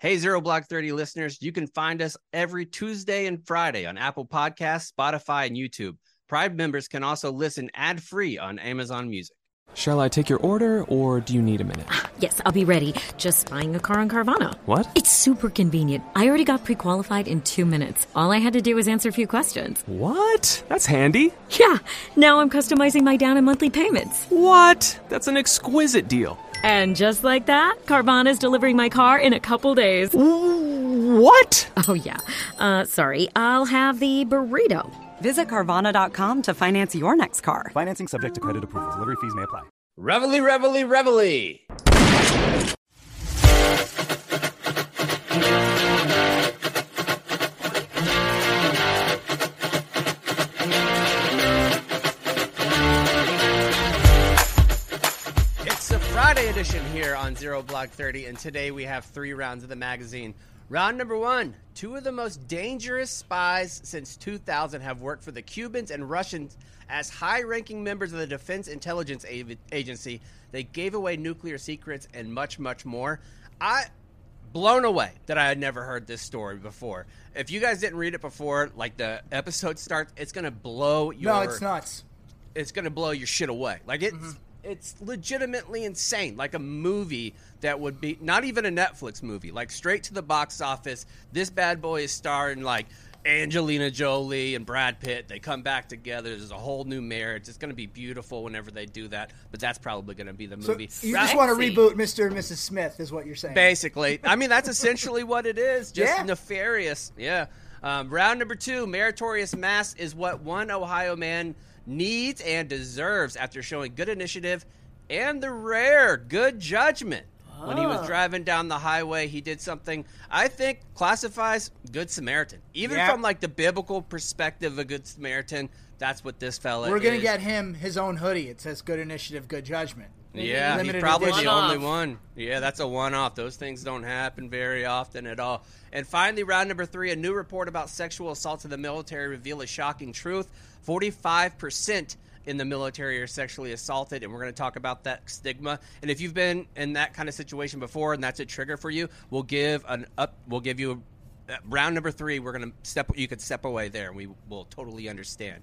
Hey, Zero Blog 30 listeners, you can find us every Tuesday and Friday on Apple Podcasts, Spotify, and YouTube. Prime members can also listen ad free on Amazon Music. Shall I take your order or do you need a minute? Yes, I'll be ready. Just buying a car on Carvana. What? It's super convenient. I already got pre qualified in two minutes. All I had to do was answer a few questions. What? That's handy. Yeah, now I'm customizing my down and monthly payments. What? That's an exquisite deal. And just like that, Carvana's delivering my car in a couple days. What? Oh, yeah. Uh, sorry, I'll have the burrito. Visit Carvana.com to finance your next car. Financing subject to credit approval. Delivery fees may apply. Reveille, reveille, reveille. Edition here on Zero Blog 30, and today we have three rounds of the magazine. Round number one two of the most dangerous spies since 2000 have worked for the Cubans and Russians as high ranking members of the Defense Intelligence Agency. They gave away nuclear secrets and much, much more. I. Blown away that I had never heard this story before. If you guys didn't read it before, like the episode starts, it's gonna blow your No, it's nuts. it's gonna blow your shit away. Like it's Mm-hmm. It's legitimately insane. Like a movie that would be not even a Netflix movie. Like straight to the box office. This bad boy is starring like Angelina Jolie and Brad Pitt. They come back together. There's a whole new marriage. It's gonna be beautiful whenever they do that. But that's probably gonna be the So movie. you Round- just want to reboot Mr. and Mrs. Smith, is what you're saying. Basically, I mean that's essentially what it is. Just Yeah. nefarious. Yeah. Um, round number two, meritorious mast is what one Ohio man needs and deserves after showing good initiative and the rare good judgment. When he was driving down the highway, he did something I think classifies good Samaritan. Even Yeah. from like the biblical perspective of a good Samaritan, that's what this fella We're going to get him his own hoodie. It says good initiative, good judgment. Yeah, he's probably edition. the only One-off. one. Yeah, that's a one off. Those things don't happen very often at all. And finally, round number three a new report about sexual assaults in the military reveal a shocking truth 45% in the military are sexually assaulted, and we're going to talk about that stigma. And if you've been in that kind of situation before and that's a trigger for you, we'll give an up, we'll give you a, round number three. We're going to step, you could step away there, and we will totally understand.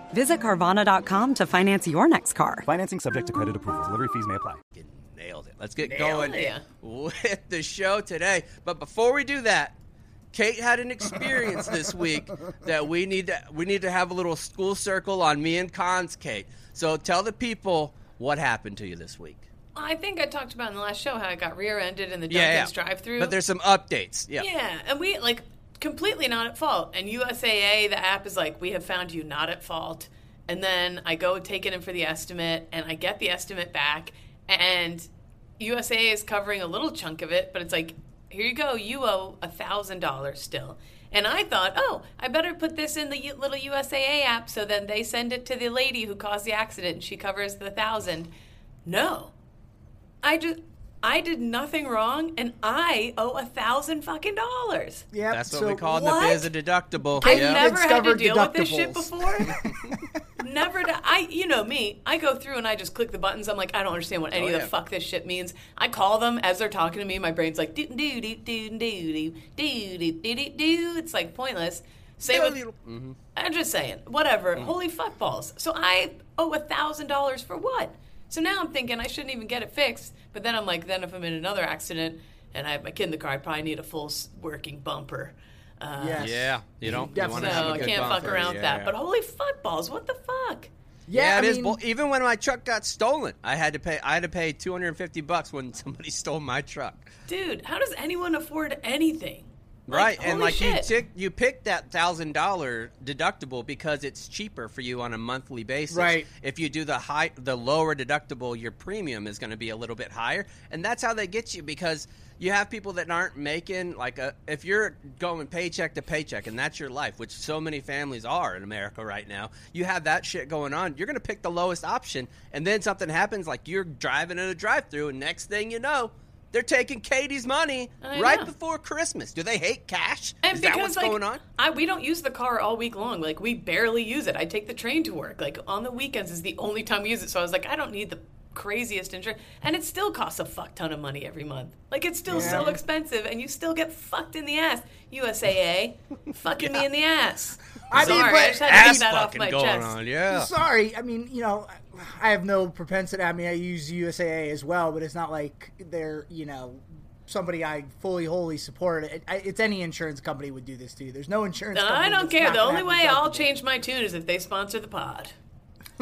Visit Carvana.com to finance your next car. Financing subject to credit approval. Delivery fees may apply. You nailed it. Let's get going with the show today. But before we do that, Kate had an experience this week that we need to we need to have a little school circle on me and Cons Kate. So tell the people what happened to you this week. I think I talked about in the last show how I got rear-ended in the Yeah, yeah. drive-through. But there's some updates. Yeah. yeah, and we like completely not at fault. And USAA, the app is like, we have found you not at fault. And then I go take it in for the estimate, and I get the estimate back, and USAA is covering a little chunk of it, but it's like, here you go, you owe a thousand dollars still. And I thought, oh, I better put this in the little USAA app so then they send it to the lady who caused the accident and she covers the thousand. No, I just I did nothing wrong, and I owe a thousand fucking dollars. Yep. That's what so we call in the what? biz a deductible. I've Yeah. never had to deal with this shit before. never. To, I, you know me. I go through and I just click the buttons. I'm like, I don't understand what any Oh, of the fuck this shit means. I call them as they're talking to me. My brain's like, doo doo doo doo doo doo doo doo doo doo doo. It's like pointless. Same with. Mm-hmm. I'm just saying, whatever. Holy fuck balls. So I owe a thousand dollars for what? So now I'm thinking I shouldn't even get it fixed. But then I'm like, then if I'm in another accident and I have my kid in the car, I probably need a full working bumper. Uh, Yes. Yeah, you don't. You want to have So a I good can't fuck bumper. around with Yeah, that. yeah. But holy fuck balls, what the fuck? Yeah, I it is. mean- Even when my truck got stolen, I had to pay. I had to pay 250 bucks when somebody stole my truck. Dude, how does anyone afford anything? Right, Like, and like shit. you tick, you pick that thousand dollar deductible because it's cheaper for you on a monthly basis. Right. If you do the high, the lower deductible, your premium is going to be a little bit higher, and that's how they get you because you have people that aren't making like a. If you're going paycheck to paycheck and that's your life, which so many families are in America right now, you have that shit going on. You're going to pick the lowest option, and then something happens like you're driving in a drive-through, and next thing you know. They're taking Katie's money I right know. before Christmas. Do they hate cash? And Is because that what's like going on? I, we don't use the car all week long. Like we barely use it. I take the train to work. Like on the weekends is the only time we use it. So I was like, I don't need the craziest insurance, and it still costs a fuck ton of money every month. Like it's still so expensive, and you still get fucked in the ass. USAA, fucking me in the ass. I mean, Sorry, but- I just had to Ass get that off my going chest. on, yeah. Sorry, I mean, you know, I have no propensity. I mean, I use USAA as well, but it's not like they're, you know, somebody I fully, wholly support. It, it's any insurance company would do this to you. There's no insurance. I company don't care. The only way I'll change my tune is if they sponsor the pod.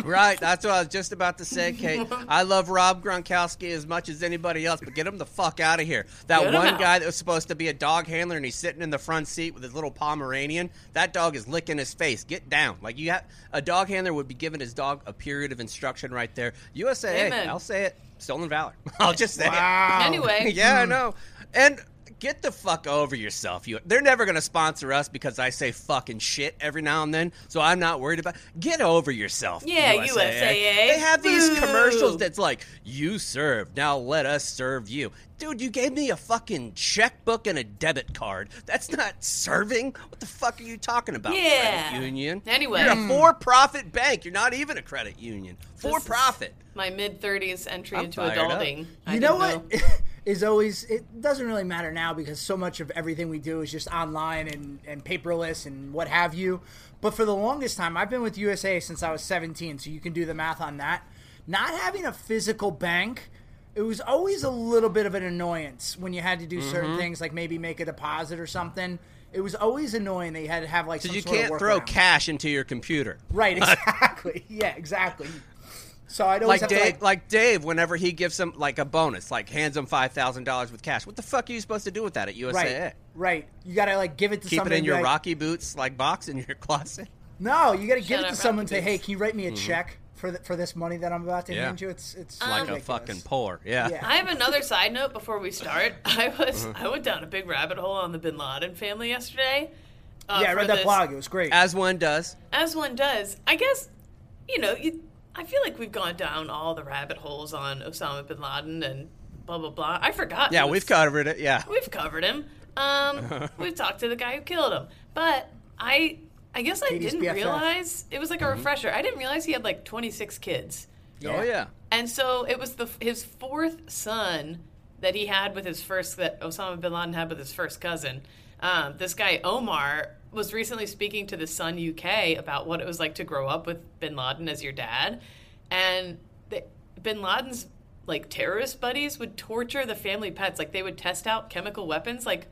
Right, that's what I was just about to say, Kate. I love Rob Gronkowski as much as anybody else, but get him the fuck out of here. That Get one guy that was supposed to be a dog handler and he's sitting in the front seat with his little Pomeranian, that dog is licking his face. Get down. Like you have a dog handler would be giving his dog a period of instruction right there. USA, I'll say it. Stolen valor. I'll just say it. Anyway, yeah, I know. And get the fuck over yourself. You, they're never going to sponsor us because I say fucking shit every now and then. So I'm not worried about. Get over yourself. Yeah, USAA. USAA. They eh? have these Boo. commercials that's like, "You serve, now let us serve you." Dude, you gave me a fucking checkbook and a debit card. That's not serving. What the fuck are you talking about? Yeah. Credit union. Anyway. you're a for-profit bank. You're not even a credit union. For-profit. my mid thirties entry I'm into fired up. adulting. I You know didn't what is always it doesn't really matter now because so much of everything we do is just online and, and paperless and what have you. But for the longest time, I've been with USA since I was 17, so you can do the math on that. Not having a physical bank, it was always a little bit of an annoyance when you had to do certain Mm-hmm. things like maybe make a deposit or something. It was always annoying that you had to have like So some you sort can't throw cash into your computer. Right, exactly. yeah, exactly. So I'd always like have Dave, to like, like, Dave, whenever he gives him like a bonus, like hands him five thousand dollars with cash. What the fuck are you supposed to do with that at USAA? right, right. You gotta like give it to Keep it in your like, Rocky boots like box in your closet. No, you got to give it to someone. and Say, hey, can you write me a check for the, for this money that I'm about to Mm-hmm. Yeah. hand you? It's it's like a fucking pour. Yeah. Yeah. I have another side note before we start. I was Mm-hmm. I went down a big rabbit hole on the Bin Laden family yesterday. Uh, Yeah, I read that this- blog. It was great. As one does. As one does. I guess you know. You, I feel like we've gone down all the rabbit holes on Osama bin Laden and blah blah blah. I forgot. Yeah, we've covered it. Yeah. We've covered him. Um, we've talked to the guy who killed him, but I I guess I Katie's didn't BFF. realize it was like a Mm-hmm. refresher. I didn't realize he had like 26 kids. Oh yeah. And so it was the his fourth son that he had with his first that Osama bin Laden had with his first cousin. Um, this guy Omar was recently speaking to the Sun UK about what it was like to grow up with bin Laden as your dad, and the, bin Laden's like terrorist buddies would torture the family pets. Like they would test out chemical weapons, like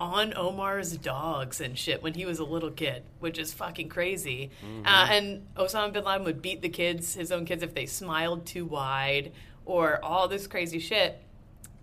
on Omar's dogs and shit when he was a little kid, which is fucking crazy. Uh, and Osama bin Laden would beat the kids, his own kids, if they smiled too wide or all this crazy shit.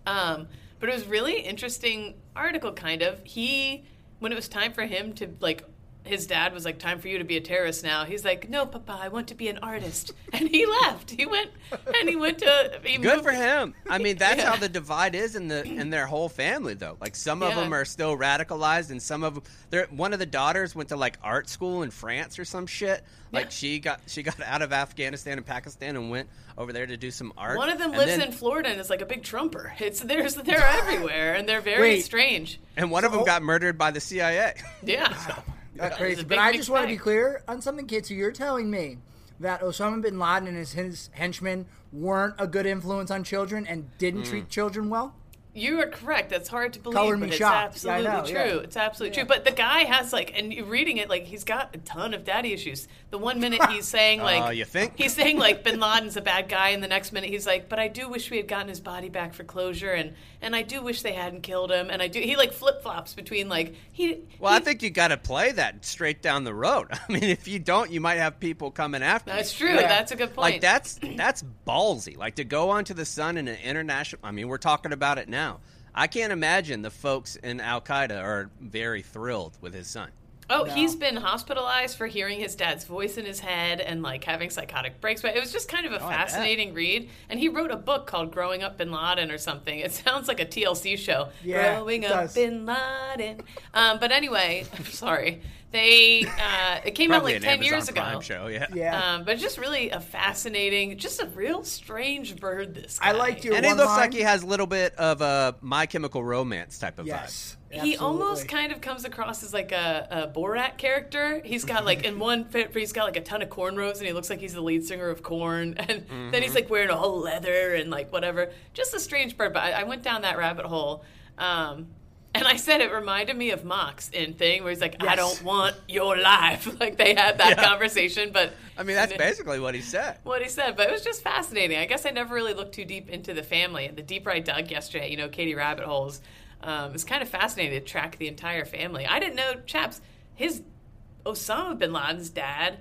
Um, but it was really interesting article, kind of. He, when it was time for him to like, his dad was like, "Time for you to be a terrorist now." He's like, "No, Papa, I want to be an artist," and he left. He went and he went to. He Good moved- for him. I mean, that's Yeah. how the divide is in the in their whole family, though. Like some of Yeah. them are still radicalized, and some of them. They're, one of the daughters went to like art school in France or some shit. Like Yeah. she got she got out of Afghanistan and Pakistan and went over there to do some art. One of them And lives then- in Florida and is like a big Trumper. It's there's they're everywhere and they're very Wait. strange. and one of them got murdered by the CIA. Yeah. That's It's crazy. But I just want to be clear on something, kid. So you're telling me that Osama bin Laden and his, his henchmen weren't a good influence on children and didn't treat children well? You are correct. That's hard to believe, Color but me it's shocked. Yeah, I absolutely know, true. yeah. It's absolutely true. But the guy has like, and you reading it, like he's got a ton of daddy issues. The one minute he's saying like, Uh, you think? he's saying like Bin Laden's a bad guy, and the next minute he's like, but I do wish we had gotten his body back for closure, and and I do wish they hadn't killed him, and I do. He like flip flops between like he. Well, he- I think you got to play that straight down the road. I mean, if you don't, you might have people coming after. you. that's true. That's a good point. Like that's that's ballsy. Like to go onto the sun in an international. I mean, we're talking about it now. I can't imagine the folks in Al Qaeda are very thrilled with his son. Oh, he's been hospitalized for hearing his dad's voice in his head and like having psychotic breaks. But it was just kind of a Oh, fascinating read. And he wrote a book called "Growing Up Bin Laden" or something. It sounds like a TLC show. Yeah, Growing it Up does. Bin Laden. Um, but anyway, I'm sorry. They uh, it came out like an ten Amazon years ago. Prime show. Yeah. Yeah. Um, but just really a fascinating, just a real strange bird. This guy. I liked your and he looks line. like he has a little bit of a My Chemical Romance type of Yes. He almost kind of comes across as like a, a Borat character. He's got like in one fit, he's got like a ton of cornrows, and he looks like he's the lead singer of Korn. And then he's like wearing all leather and like whatever. Just a strange bird. But I, I went down that rabbit hole, um, and I said it reminded me of Mox in Thing, where he's like, "I don't want your life." like they had that conversation, but I mean, that's basically what he said. what he said, but it was just fascinating. I guess I never really looked too deep into the family. And the deeper I dug yesterday, you know, Katie Rabbit Holes, um, it's kind of fascinating to track the entire family. I didn't know, chaps, his Osama bin Laden's dad,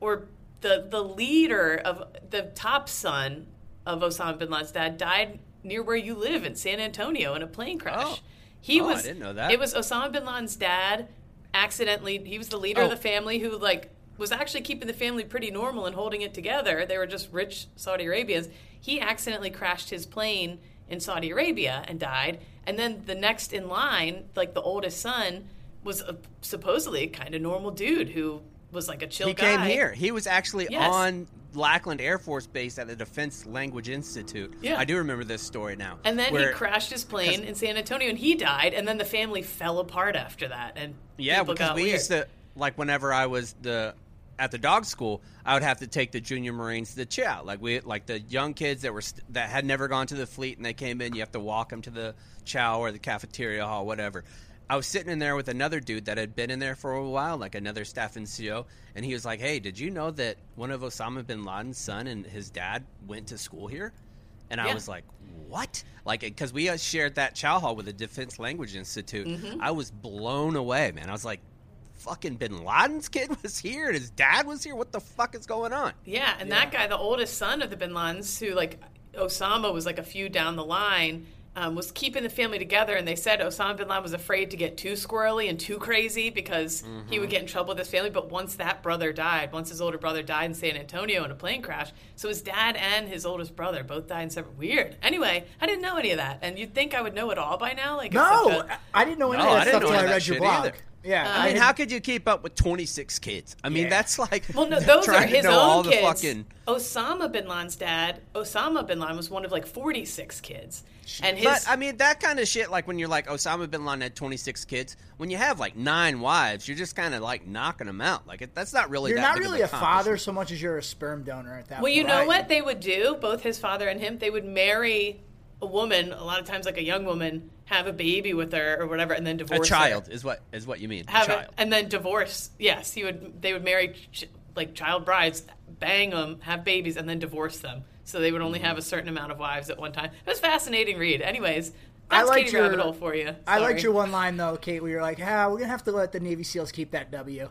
or the the leader of the top son of Osama bin Laden's dad, died near where you live in San Antonio in a plane crash. Oh. He Oh, I didn't know that. It was Osama bin Laden's dad accidentally. He was the leader of Oh. the family who like was actually keeping the family pretty normal and holding it together. They were just rich Saudi Arabians. He accidentally crashed his plane in Saudi Arabia and died. And then the next in line, like the oldest son, was a, supposedly kind of normal dude who was like a chill He guy. came here. He was actually Yes. on Lackland Air Force Base at the Defense Language Institute. Yeah. I do remember this story now. And then where- he crashed his plane in San Antonio and he died. And then the family fell apart after that. And Yeah, because we weird. used to like whenever I was the at the dog school, I would have to take the junior Marines to the chow. Like we like the young kids that were st- that had never gone to the fleet and they came in. You have to walk them to the chow or the cafeteria hall, whatever. I was sitting in there with another dude that had been in there for a while, like another staff NCO, and he was like, "Hey, did you know that one of Osama bin Laden's son and his dad went to school here?" And I was like, "What?" Like, because we uh, shared that chow hall with the Defense Language Institute. Mm-hmm. I was blown away, man. I was like, "Fucking Bin Laden's kid was here, and his dad was here. What the fuck is going on?" Yeah, and that guy, the oldest son of the Bin Ladens, who like Osama was like a few down the line, um, was keeping the family together. And they said Osama bin Laden was afraid to get too squirrely and too crazy because he would get in trouble with his family. But once that brother died, once his older brother died in San Antonio in a plane crash, so his dad and his oldest brother both died in separate. Weird. Anyway, I didn't know any of that, and you'd think I would know it all by now. Like No, such a- I didn't know any No, of that stuff until I read your blog. either. Yeah, I mean, how could you keep up with 26 kids? I mean, Yeah. that's like Well, no, those are his own all the kids. fucking. Osama bin Laden's dad, Osama bin Laden, was one of like 46 kids, and his. But I mean, that kind of shit, like when you're like Osama bin Laden had 26 kids, when you have like nine wives, you're just kind of like knocking them out. Like it, that's not really. You're that not big of really a father so much as you're a sperm donor at that point. Well, you know Right. what they would do? Both his father and him, they would marry a woman. A lot of times, like a young woman, have a baby with her or whatever, and then divorce. A child her. is what is what you mean. have a it, child. and then divorce. Yes, he would. They would marry ch- like child brides, bang them, have babies, and then divorce them. So they would only have a certain amount of wives at one time. It was fascinating read. Anyways, I that's liked Katie your- Rabbit Hole for you. I liked your one line though, Kate, where you're like, "Ah, we're gonna have to let the Navy SEAls keep that W."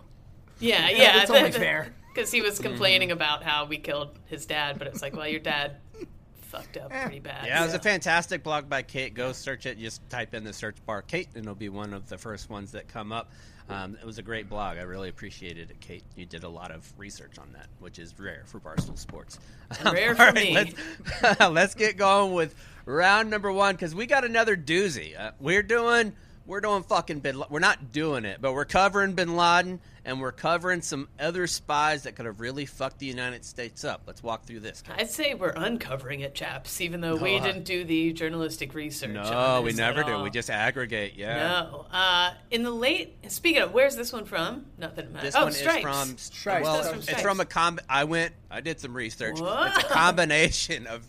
Yeah, yeah, it's only fair. Because he was complaining about how we killed his dad, but it's like, well, your dad fucked up pretty bad. Yeah, it was a fantastic blog by Kate. Go search it. Just type in the search bar Kate, and it'll be one of the first ones that come up. Um, it was a great blog. I really appreciated it, Kate. You did a lot of research on that, which is rare for Barstool Sports. Rare for right, me. Let's, let's get going with round number one because we got another doozy. Uh, we're doing. We're doing fucking Bin. La- We're not doing it, but we're covering Bin Laden, and we're covering some other spies that could have really fucked the United States up. Let's walk through this. Kate. I'd say we're uncovering it, chaps, even though we I- didn't do the journalistic research. No, we never do. We just aggregate. Yeah. No. Uh, in the late. Speaking of, where's this one from? Not that it matters. This oh, one Stripes. is from Stripes. Well, That's from it's Stripes. from a comb. I went. I did some research. What? It's a combination of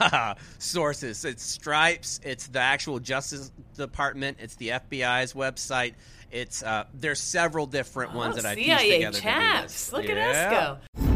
uh, sources. It's Stripes. It's the actual Justice Department. It's the FBI's website. It's uh, there's several different ones Oh, that I pieced CIA together. to do chaps. this. Look at us go.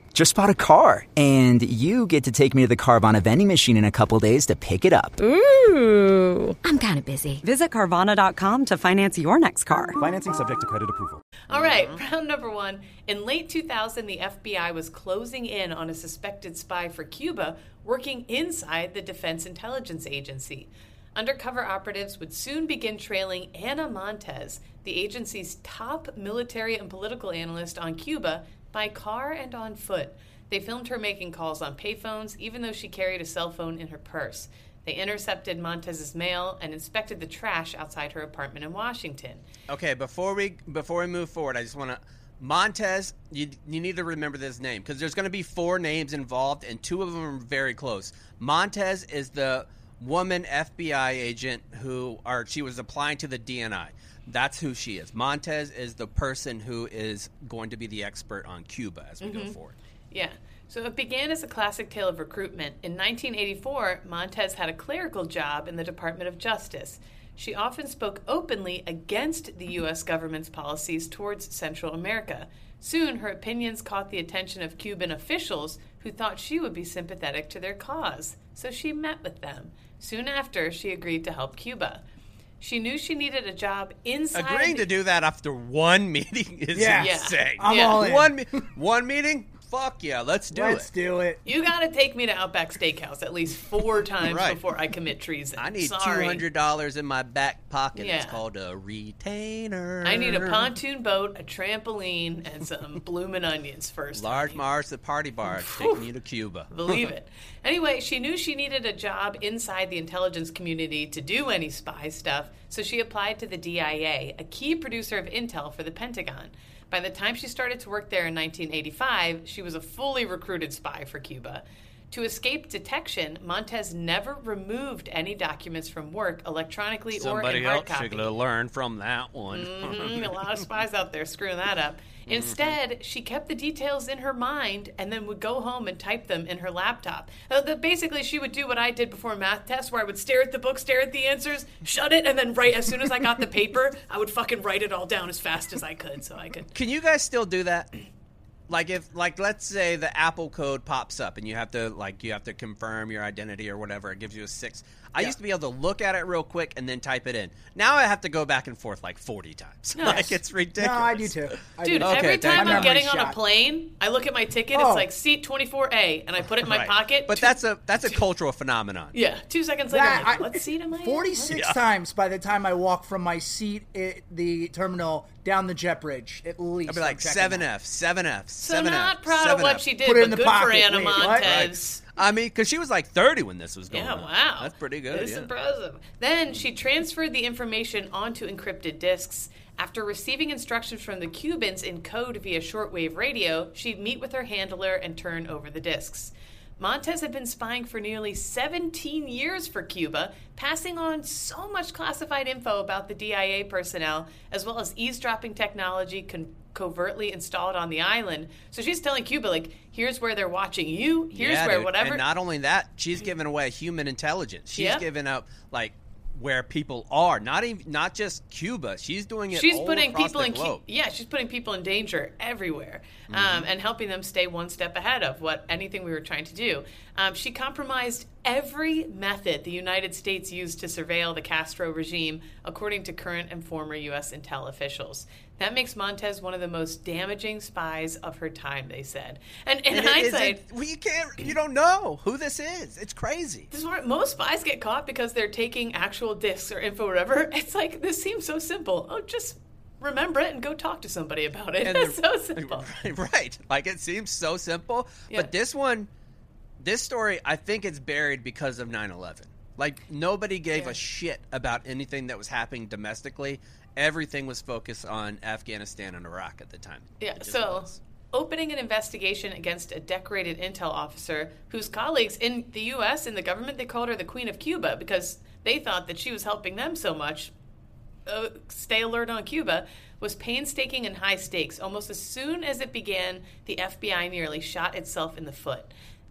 Just bought a car, and you get to take me to the Carvana vending machine in a couple days to pick it up. Ooh. I'm kind of busy. Visit Carvana.com to finance your next car. Financing subject to credit approval. All right, round number one. In late 2000, the FBI was closing in on a suspected spy for Cuba working inside the Defense Intelligence Agency. Undercover operatives would soon begin trailing Ana Montes, the agency's top military and political analyst on Cuba, by car and on foot. They filmed her making calls on payphones, even though she carried a cell phone in her purse. They intercepted Montes's mail and inspected the trash outside her apartment in Washington. Okay, before we before we move forward, I just want to Montes. You you need to remember this name because there's going to be four names involved, and two of them are very close. Montes is the woman FBI agent who, or she was applying to the DNI. That's who she is. Montes is the person who is going to be the expert on Cuba as we go mm-hmm. forward. Yeah. So it began as a classic tale of recruitment. In 1984, Montes had a clerical job in the Department of Justice. She often spoke openly against the U.S. government's policies towards Central America. Soon, her opinions caught the attention of Cuban officials who thought she would be sympathetic to their cause. So she met with them. Soon after, she agreed to help Cuba. She knew she needed a job inside. Agreeing to do that after one meeting is Yeah. Yeah. I'm Yeah. all in. One one meeting? Fuck yeah, let's do it. Let's do it. You got to take me to Outback Steakhouse at least four times Right. before I commit treason. I need Sorry. two hundred dollars in my back pocket. It's called a retainer. I need a pontoon boat, a trampoline, and some bloomin' onions first. Large. Mars at party bar taking you to Cuba. Believe it. Anyway, she knew she needed a job inside the intelligence community to do any spy stuff, so she applied to the DIA, a key producer of intel for the Pentagon. By the time she started to work there in 1985, she was a fully recruited spy for Cuba. To escape detection, Montes never removed any documents from work electronically or Somebody in hard copy. Somebody else should learned from that one. Mhm, a lot of spies out there screwing that up. Instead, she kept the details in her mind and then would go home and type them in her laptop. Uh, the- basically, she would do what I did before math tests, where I would stare at the book, stare at the answers, shut it, and then write. As soon as I got the paper, I would fucking write it all down as fast as I could, so I could. Can you guys still do that? Like if like let's say the Apple code pops up and you have to like you have to confirm your identity or whatever, it gives you a six. I used to be able to look at it real quick and then type it in. Now I have to go back and forth like forty times. Nice. like it's ridiculous. No, I do too. I Dude, do. Okay, every thank time. I'm getting Memory on a plane, I look at my ticket. Oh. It's like seat 24A, and I put it in my Right. pocket. But Two- that's a that's a cultural phenomenon. yeah. Two seconds later, That- I'm like, I- what seat am I 46 Yeah. times by the time I walk from my seat at the terminal down the jet bridge, at least. I'd be I'm like seven F, seven F, So seven not F, proud of what she did, but good pocket. for Anna Wait, what? Montes. I mean, because she was like thirty when this was going Yeah, on. wow. that's pretty good. It's yeah. impressive. Then she transferred the information onto encrypted disks. After receiving instructions from the Cubans in code via shortwave radio, she'd meet with her handler and turn over the disks. Montes had been spying for nearly 17 years for Cuba, passing on so much classified info about the DIA personnel, as well as eavesdropping technology con- covertly installed on the island. So she's telling Cuba, like, here's where they're watching you, here's Yeah, where dude. whatever. And not only that, she's giving away human intelligence. She's Yep. giving up like where people are. Not even not just Cuba. She's doing it. she's all putting people the in cu- yeah she's putting people in danger everywhere Mm-hmm. um, and helping them stay one step ahead of what anything we were trying to do um, she compromised every method the united states used to surveil the castro regime according to current and former u.s intel officials that makes montes one of the most damaging spies of her time they said and in it- hindsight it- well, you can't. You don't know who this is. It's crazy. this is where most spies get caught because they're taking actual discs or info or whatever. It's like this seems so simple. Oh, just remember it and go talk to somebody about it. And it's so simple. right. Like it seems so simple, Yeah. but this one, this story, I think it's buried because of 9/11. Like nobody gave Yeah. a shit about anything that was happening domestically. Everything was focused on Afghanistan and Iraq at the time. Yeah. So, was. opening an investigation against a decorated intel officer whose colleagues in the U.S. in the government they called her the Queen of Cuba because they thought that she was helping them so much. Uh, stay alert on Cuba was painstaking and high stakes. Almost as soon as it began, the FBI nearly shot itself in the foot.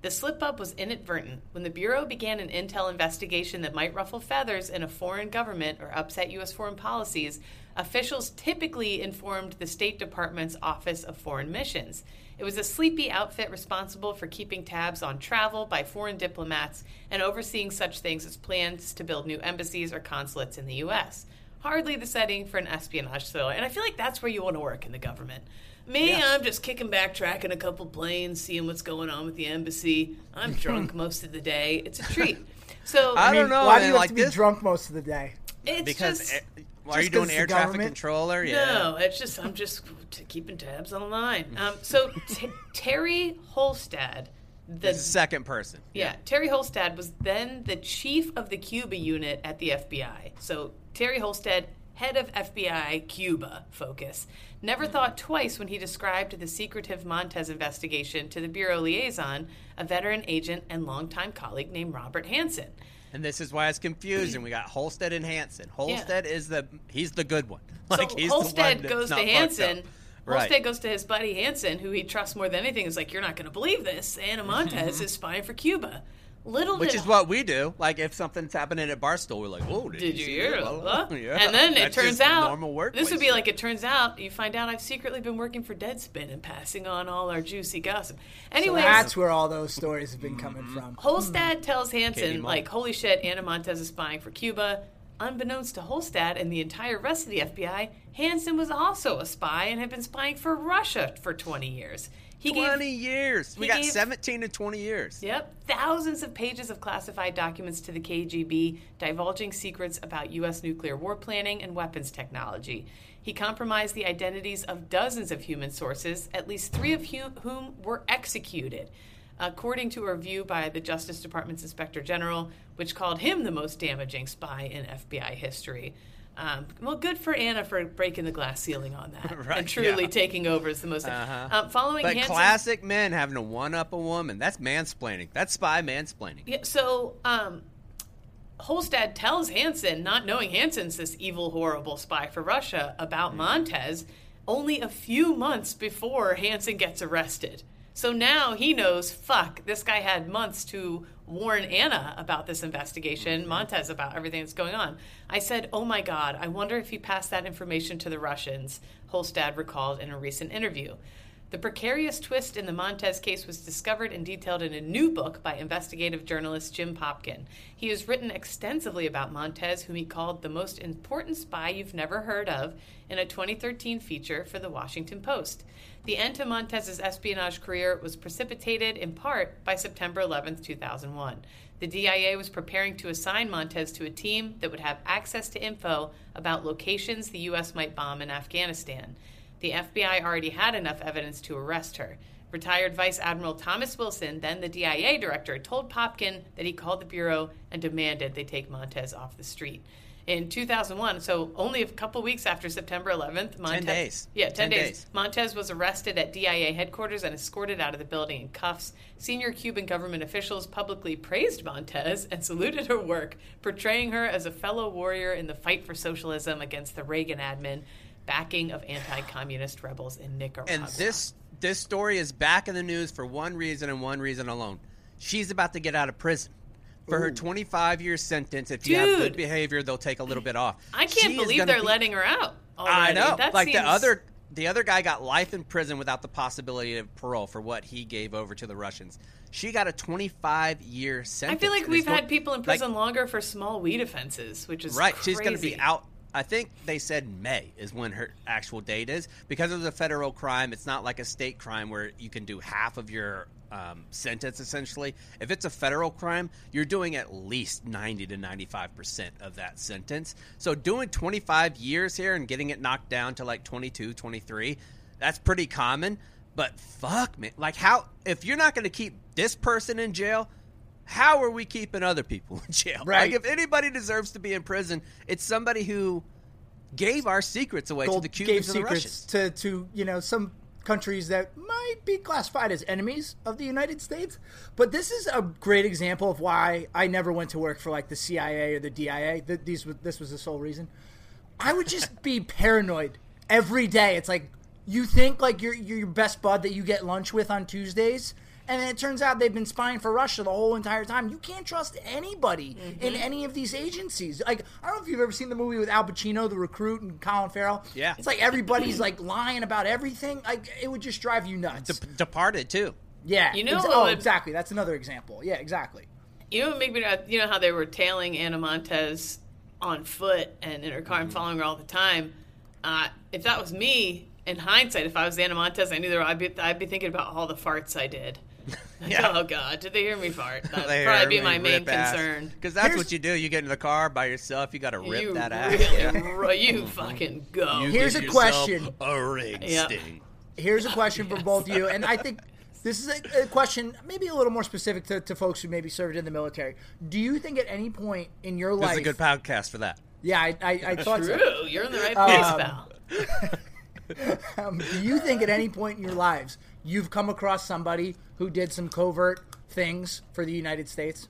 The slip up was inadvertent. When the Bureau began an intel investigation that might ruffle feathers in a foreign government or upset U.S. foreign policies, Officials typically informed the State Department's Office of Foreign Missions. It was a sleepy outfit responsible for keeping tabs on travel by foreign diplomats and overseeing such things as plans to build new embassies or consulates in the U.S. Hardly the setting for an espionage thriller, and I feel like that's where you want to work in the government. Me, I'm just kicking back, tracking a couple planes, seeing what's going on with the embassy. I'm drunk most of the day. It's a treat. So I I mean, don't know, Why do man, you have like to be this- drunk most of the day? it's because just, eh, are just you doing 'cause air traffic government- controller? Yeah. No, it's just I'm just keeping tabs on the line. Um, so t- Terry Holstad, the The second person. yeah, Terry Holstad was then the chief of the Cuba unit at the FBI. So Terry Holstad, head of FBI Cuba focus, never thought twice when he described the secretive Montes investigation to the bureau liaison, a veteran agent and longtime colleague named Robert Hanssen. And this is why it's confusing. We got Holstead and Hanssen. Holstead is the he's the good one. Like so he's the one Holstead goes to Hanssen. Right. Holstead goes to his buddy Hanssen, who he trusts more than anything. Is like, you're not going to believe this. Anna Montes is spying for Cuba. Little Which did is what we do. Like if something's happening at Barstool, we're like, "Whoa, did, Did you see hear? it?" Blah, Blah, blah, blah. blah. Yeah. And then it turns out normal work. this would be like it turns out. You find out I've secretly been working for Deadspin and passing on all our juicy gossip. So that's where all those stories have been coming Mm-hmm. from. Holstad tells Katie Hanssen, like, holy shit, Anna Montes is spying for Cuba. Unbeknownst to Holstad and the entire rest of the FBI, Hanssen was also a spy and had been spying for Russia for 20 years. He gave- twenty years. We got gave- seventeen to twenty years. Yep, thousands of pages of classified documents to the KGB divulging secrets about U.S. nuclear war planning and weapons technology. He compromised the identities of dozens of human sources, at least three of whom were executed. According to a review by the Justice Department's Inspector General, which called him the most damaging spy in FBI history. Um, well, good for Anna for breaking the glass ceiling on that Right, and truly yeah. taking over as the most. Uh-huh. Um, following But Hanssen's- classic men having to one up a woman. That's mansplaining. That's spy mansplaining. Yeah, so um, Holstad tells Hanssen, not knowing Hanssen's this evil, horrible spy for Russia, about Montes only a few months before Hanssen gets arrested. So now he knows, fuck, this guy had months to warn Anna about this investigation, mm-hmm. Montes about everything that's going on. I said, oh my God, I wonder if he passed that information to the Russians, Holstad recalled in a recent interview. The precarious twist in the Montes case was discovered and detailed in a new book by investigative journalist Jim Popkin. He has written extensively about Montes, whom he called the most important spy you've never heard of, in a 2013 feature for the Washington Post. The end to Montes's espionage career was precipitated in part by September 11, 2001. The DIA was preparing to assign Montes to a team that would have access to info about locations the U.S. might bomb in Afghanistan. The FBI already had enough evidence to arrest her. Retired Vice Admiral Thomas Wilson, then the DIA director, told Popkin that he called the Bureau and demanded they take Montes off the street. In 2001, so only a couple weeks after September 11th, Montes. days. Yeah, 10, 10 days. days. Montes was arrested at DIA headquarters and escorted out of the building in cuffs. Senior Cuban government officials publicly praised Montes and saluted her work, portraying her as a fellow warrior in the fight for socialism against the Reagan admin, backing of anti-communist rebels in Nicaragua. And this this story is back in the news for one reason and one reason alone. She's about to get out of prison. For her 25 year sentence, if you have good behavior, they'll take a little bit off. I can't She believe they're be- letting her out. I know. That like the other the other guy got life in prison without the possibility of parole for what he gave over to the Russians. She got a 25 year sentence. I feel like we've had people in like, prison longer for small weed offenses, which is Right. She's going to be out. I think they said May is when her actual date is because of a federal crime. It's not like a state crime where you can do half of your um, sentence essentially. If it's a federal crime, you're doing at least 90 to 95 percent of that sentence. So doing 25 years here and getting it knocked down to like 22, 23, that's pretty common. But fuck, man, like how if you're not going to keep this person in jail, how are we keeping other people in jail? Right. Like if anybody deserves to be in prison, it's somebody who gave our secrets away to Gold the gave Cubans and the Russians. to, to you know some countries that might be classified as enemies of the United States. But this is a great example of why I never went to work for like the CIA or the DIA. Th- These this was the sole reason. I would just be paranoid every day. It's like you think like your your best bud that you get lunch with on Tuesdays, And it turns out they've been spying for Russia the whole entire time. You can't trust anybody in any of these agencies. Like, I don't know if you've ever seen the movie with Al Pacino, The Recruit, and Colin Farrell. Yeah. It's like everybody's like lying about everything. Like, it would just drive you nuts. De- Departed too. yeah. You know exa- what oh, would- exactly. That's another example. Yeah, exactly. You know what made me you know how they were tailing Anna Montes on foot and in her car Mm-hmm. and following her all the time. Uh, if that was me, in hindsight, if I was Anna Montes, I knew there I'd be I'd be thinking about all the farts I did. Like, Yeah. Oh God, did they hear me fart? That'd probably be my main concern. Because that's Here's- what you do. You get in the car by yourself. You got to rip you that ass. really, yeah. ru- you fucking go. You Here's give a question. A ring Yeah. sting. Here's a question for both of you, and I think this is a, a question maybe a little more specific to, to folks who maybe served in the military. Do you think at any point in your This life, is a good podcast for that. yeah, I, I, I thought so. True, you're in the right place, Um, pal. Um, do you think at any point in your lives you've come across somebody who did some covert things for the United States?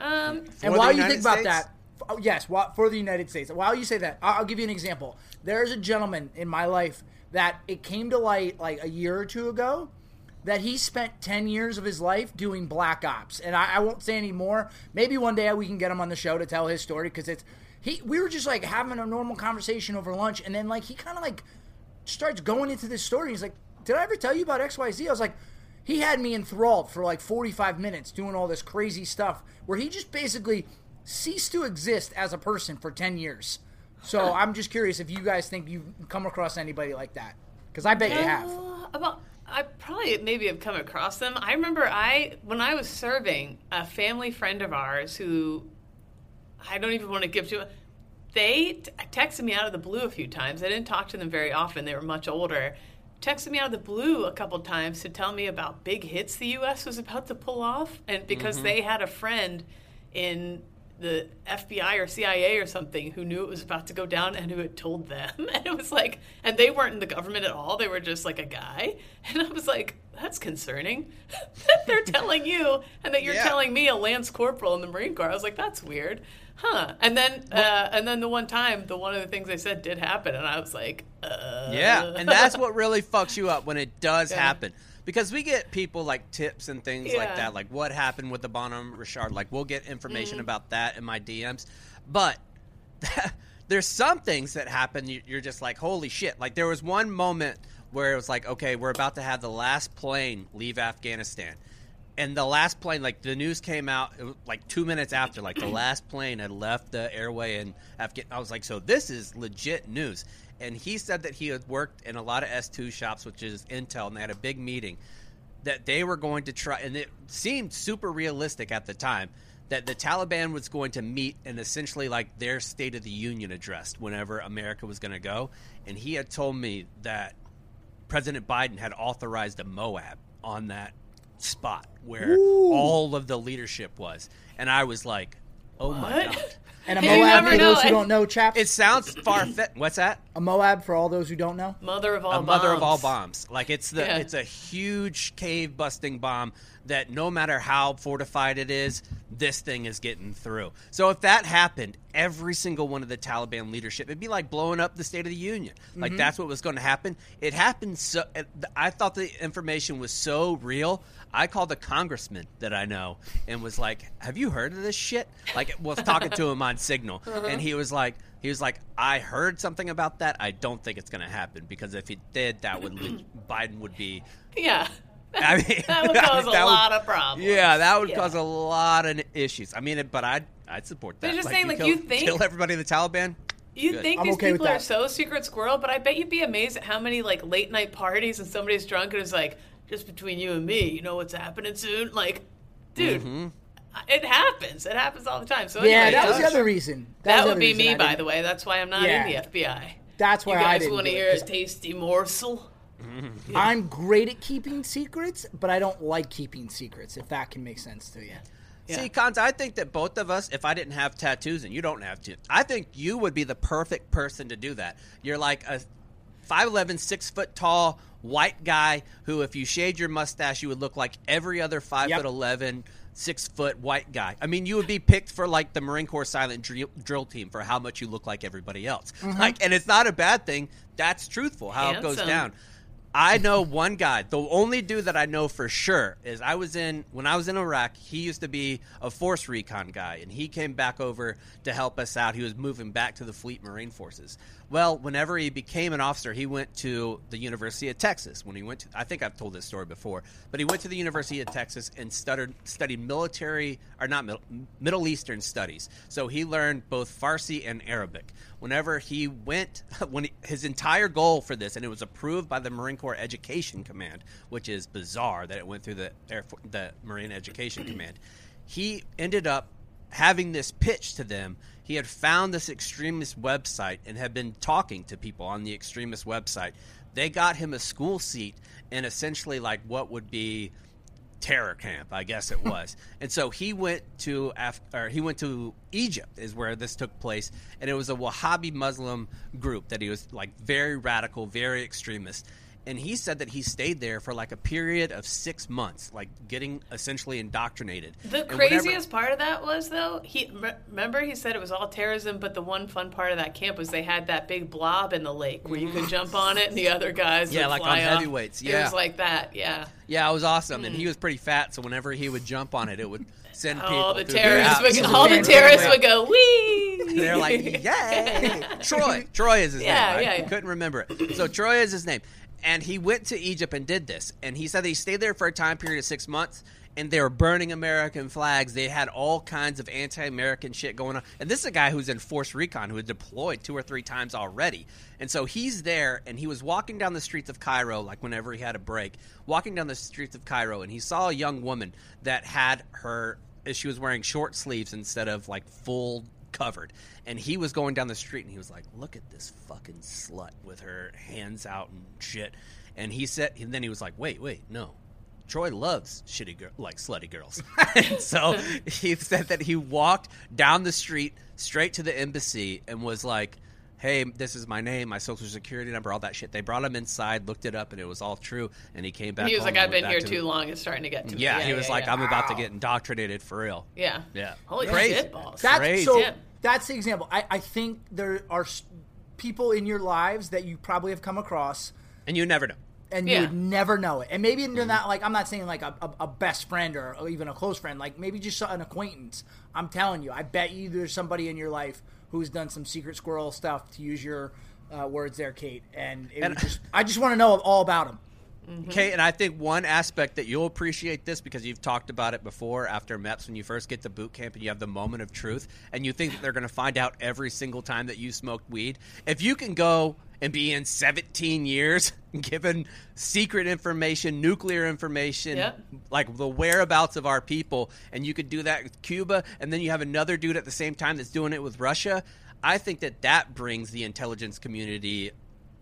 Um, And the while you United think about States? that, oh, yes, wha- for the United States. While you say that, I'll I'll give you an example. There's a gentleman in my life that it came to light like a year or two ago that he spent 10 years of his life doing black ops. And I, I won't say any more. Maybe one day we can get him on the show to tell his story because it's he. We were just like having a normal conversation over lunch, and then like he kind of like starts going into this story. He's like, "Did I ever tell you about XYZ? I was like, he had me enthralled for like 45 minutes doing all this crazy stuff where he just basically ceased to exist as a person for 10 years. So I'm just curious if you guys think you've come across anybody like that. Because I bet you have. Uh, about I probably maybe have come across them. I remember I when I was serving a family friend of ours who I don't even want to give to. They t- texted me out of the blue a few times. I didn't talk to them very often. They were much older. Texted me out of the blue a couple times to tell me about big hits the U.S. was about to pull off, and because mm-hmm. they had a friend in the FBI or CIA or something who knew it was about to go down and who had told them. And it was like, and they weren't in the government at all. They were just like a guy. And I was like, that's concerning that they're telling you and that you're Yeah. telling me a lance corporal in the Marine Corps. I was like, that's weird. Huh. And then, uh, and then the one time, the one of the things they said did happen. And I was like, uh. Yeah, and that's what really fucks you up when it does Yeah. happen. Because we get people like tips and things like that, like what happened with the Bonhomme Richard. Like we'll get information Mm-hmm. about that in my DMs, but there's some things that happen. you- You're just like, holy shit! Like there was one moment where it was like, okay, we're about to have the last plane leave Afghanistan, and the last plane, like the news came out like two minutes after, like the last plane had left the airway in Afghan. I was like, so this is legit news. And he said that he had worked in a lot of S2 shops, which is Intel, and they had a big meeting that they were going to try, and it seemed super realistic at the time that the Taliban was going to meet and essentially like their State of the Union address whenever America was going to go. And he had told me that President Biden had authorized a Moab on that spot where all of the leadership was. And I was like, oh my What? God. And a You Moab, never for know. those who don't know, chaps. It sounds far fetched. What's that? a Moab, for all those who don't know. Mother of all a mother of all bombs. bombs. Like it's the Yeah. it's a huge cave busting bomb that no matter how fortified it is, this thing is getting through. So if that happened, every single one of the Taliban leadership, it'd be like blowing up the State of the Union. Like mm-hmm. that's what was going to happen. It happened so. I thought the information was so real. I called a congressman that I know and was like, "Have you heard of this shit?" Like was talking to him on Signal, uh-huh. and he was like, he was like, "I heard something about that. I don't think it's going to happen because if it did, that would le- Biden would be." Yeah. I mean, That would I cause mean, a that would- lot of problems. Yeah, that would Yeah. cause a lot of issues. I mean, but I'd I'd support that. They're just saying, like, kill, you think- kill everybody in the Taliban. You Good. think I'm these okay people are so secret squirrel, but I bet you'd be amazed at how many like late night parties and somebody's drunk and is like, just between you and me, you know what's happening soon? Like, dude, Mm-hmm. it happens. It happens all the time. So Yeah, anyway, that was the other reason. that was the would be me, I by didn't- the way. That's why I'm not Yeah. in the FBI. That's why I guys didn't. want to do it, hear a 'cause tasty morsel? I'm great at keeping secrets, but I don't like keeping secrets. If that can make sense to you. Yeah. See, Cons, I think that both of us, if I didn't have tattoos and you don't have to, I think you would be the perfect person to do that. You're like a 5'11, 6 foot tall white guy who, if you shaved your mustache, you would look like every other 5 Yep. foot 11, 6 foot white guy. I mean, you would be picked for like the Marine Corps silent drill, drill team for how much you look like everybody else. Mm-hmm. Like, and it's not a bad thing. That's truthful how it goes down. I know one guy. The only dude that I know for sure is I was in when I was in Iraq. He used to be a force recon guy, and he came back over to help us out. He was moving back to the Fleet Marine Forces. Well, whenever he became an officer, he went to the University of Texas. When he went to, I think I've told this story before, but he went to the University of Texas and studied military or not middle, Middle Eastern studies. So he learned both Farsi and Arabic. Whenever he went, when he, his entire goal for this, and it was approved by the Marine Corps Education Command, which is bizarre that it went through the Air, Fo- the Marine Education Command. He ended up having this pitch to them. He had found this extremist website and had been talking to people on the extremist website. They got him a school seat and essentially like what would be terror camp, I guess it was. and so he went to Af- or he went to Egypt is where this took place, and it was a Wahhabi Muslim group that he was like very radical, very extremist. And he said that he stayed there for like a period of six months, like getting essentially indoctrinated. The And whenever- craziest part of that was though he remember he said it was all terrorism, but the one fun part of that camp was they had that big blob in the lake where you could jump on it and the other guys Yeah, would like fly on off. heavyweights, it yeah. was like that. Yeah. Yeah, it was awesome, and he hmm. was pretty fat, so whenever he would jump on it, it would send people. All the terrorists, would, absolute- all the terrorists would go wee. They're like, yay! Troy. Troy is his Yeah, name. I yeah, yeah. couldn't remember it. So Troy is his name. And he went to Egypt and did this. And he said that he stayed there for a time period of six months. And they were burning American flags. They had all kinds of anti-American shit going on. And this is a guy who's in Force Recon who had deployed two or three times already. And so he's there, and he was walking down the streets of Cairo, like whenever he had a break, walking down the streets of Cairo, and he saw a young woman that had her. She was wearing short sleeves instead of like full covered. And he was going down the street and he was like, "Look at this fucking slut with her hands out and shit." And he said, and then he was like, "Wait, wait, no." Troy loves shitty girl, like slutty girls. and so he said that he walked down the street straight to the embassy and was like, "Hey, this is my name, my social security number, all that shit." They brought him inside, looked it up, and it was all true. And he came back. He was home like, I've been here to- too long. It's starting to get to me. Yeah, he was like, yeah. "I'm about to get indoctrinated for real." Yeah. Yeah. Holy Crazy. shit balls. That's Crazy. so. Yeah. That's the example. I, I think there are people in your lives that you probably have come across, And you never know. and Yeah. you would never know it. And maybe Mm-hmm. not like I'm not saying like a, a, a best friend or, or even a close friend. Like maybe just an acquaintance. I'm telling you, I bet you there's somebody in your life who's done some secret squirrel stuff to use your uh, words there, Kate. And, it And- just I just want to know all about them. Mm-hmm. Okay, and I think one aspect that you'll appreciate this because you've talked about it before after MEPS when you first get to boot camp and you have the moment of truth and you think that they're going to find out every single time that you smoked weed. If you can go and be in 17 years given secret information, nuclear information, Yep. like the whereabouts of our people, and you could do that with Cuba, and then you have another dude at the same time that's doing it with Russia, I think that that brings the intelligence community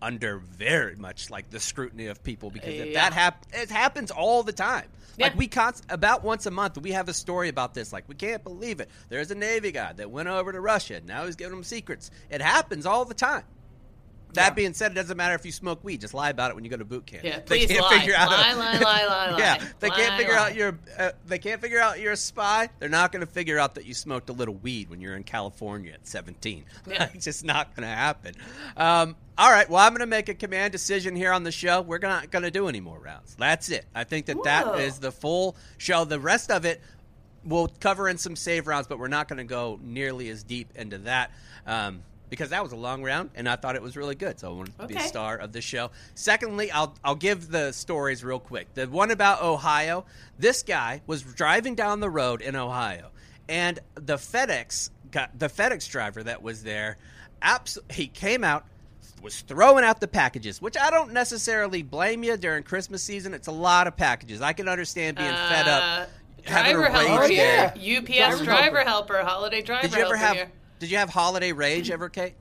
under very much like the scrutiny of people because if Yeah. that hap- it happens all the time. Like Yeah. we const- about once a month we have a story about this. Like we can't believe it. There's a Navy guy that went over to Russia. Now he's giving them secrets. It happens all the time. That being said, it doesn't matter if you smoke weed. Just lie about it when you go to boot camp. Yeah, They please can't lie. figure out Lie, lie, lie, lie, yeah, lie. they can't Lie, figure lie. out you're. Uh, they can't figure out you're a spy. They're not going to figure out that you smoked a little weed when you're in California at 17. Yeah. it's just not going to happen. Um, all right. Well, I'm going to make a command decision here on the show. We're not going to do any more rounds. That's it. I think that that is the full show. The rest of it we'll cover in some save rounds, but we're not going to go nearly as deep into that. Um, because that was a long round, and I thought it was really good, so I wanted to be a star of the show. Secondly, I'll I'll give the stories real quick. The one about Ohio. This guy was driving down the road in Ohio, and the FedEx got the FedEx driver that was there. Abs- he came out, was throwing out the packages, which I don't necessarily blame you during Christmas season. It's a lot of packages. I can understand being fed Uh, up. having driver helper rage here. day. UPS driver, helper. holiday driver Did you ever helper have? here. Did you have holiday rage ever, Kate?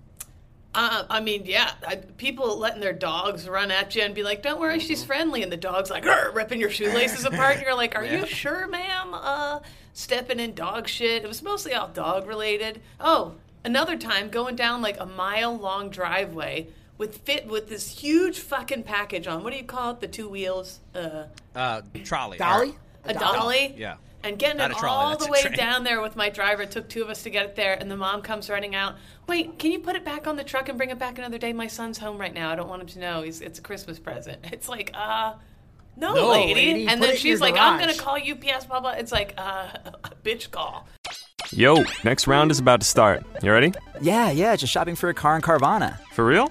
Uh, I mean, yeah, I, people letting their dogs run at you and be like, "Don't worry, she's friendly," and the dog's like "Arr," ripping your shoelaces apart. And you're like, "Are Yeah. you sure, ma'am?" Uh, stepping in dog shit. It was mostly all dog related. Oh, another time going down like a mile long driveway with fit with this huge fucking package on. What do you call it? The two wheels. Uh, Uh, trolley. Dolly? a dolly. Yeah. And getting Not it trolley, all the way train. down there with my driver. It took two of us to get it there, and the mom comes running out. Wait, can you put it back on the truck and bring it back another day? My son's home right now. I don't want him to know. He's, it's a Christmas present. It's like, uh, no, No, lady. lady, And put then it she's your like, I'm gonna call UPS. Blah blah. It's like, uh, bitch call. Yo, next round is about to start. You ready? Yeah, yeah, just shopping for a car in Carvana. For real?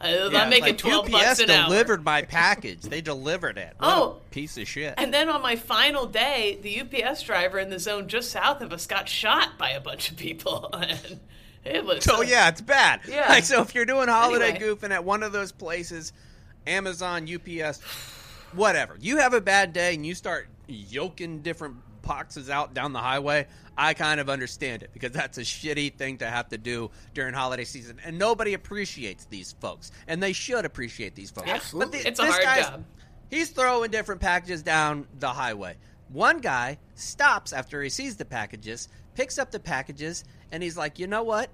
Uh, Yeah, I'm making like twelve UPS bucks an hour. delivered my package. They delivered it. What Oh. piece of shit. And then on my final day, the UPS driver in the zone just south of us got shot by a bunch of people. And it was So yeah, it's bad. Yeah. Like so, if you're doing holiday Anyway. goofing at one of those places, Amazon, UPS, whatever, you have a bad day and you start yoking different boxes out down the highway. I kind of understand it because that's a shitty thing to have to do during holiday season, and nobody appreciates these folks, and they should appreciate these folks. Absolutely. It's a hard job. He's throwing different packages down the highway. One guy stops after he sees the packages, picks up the packages, and he's like, you know what?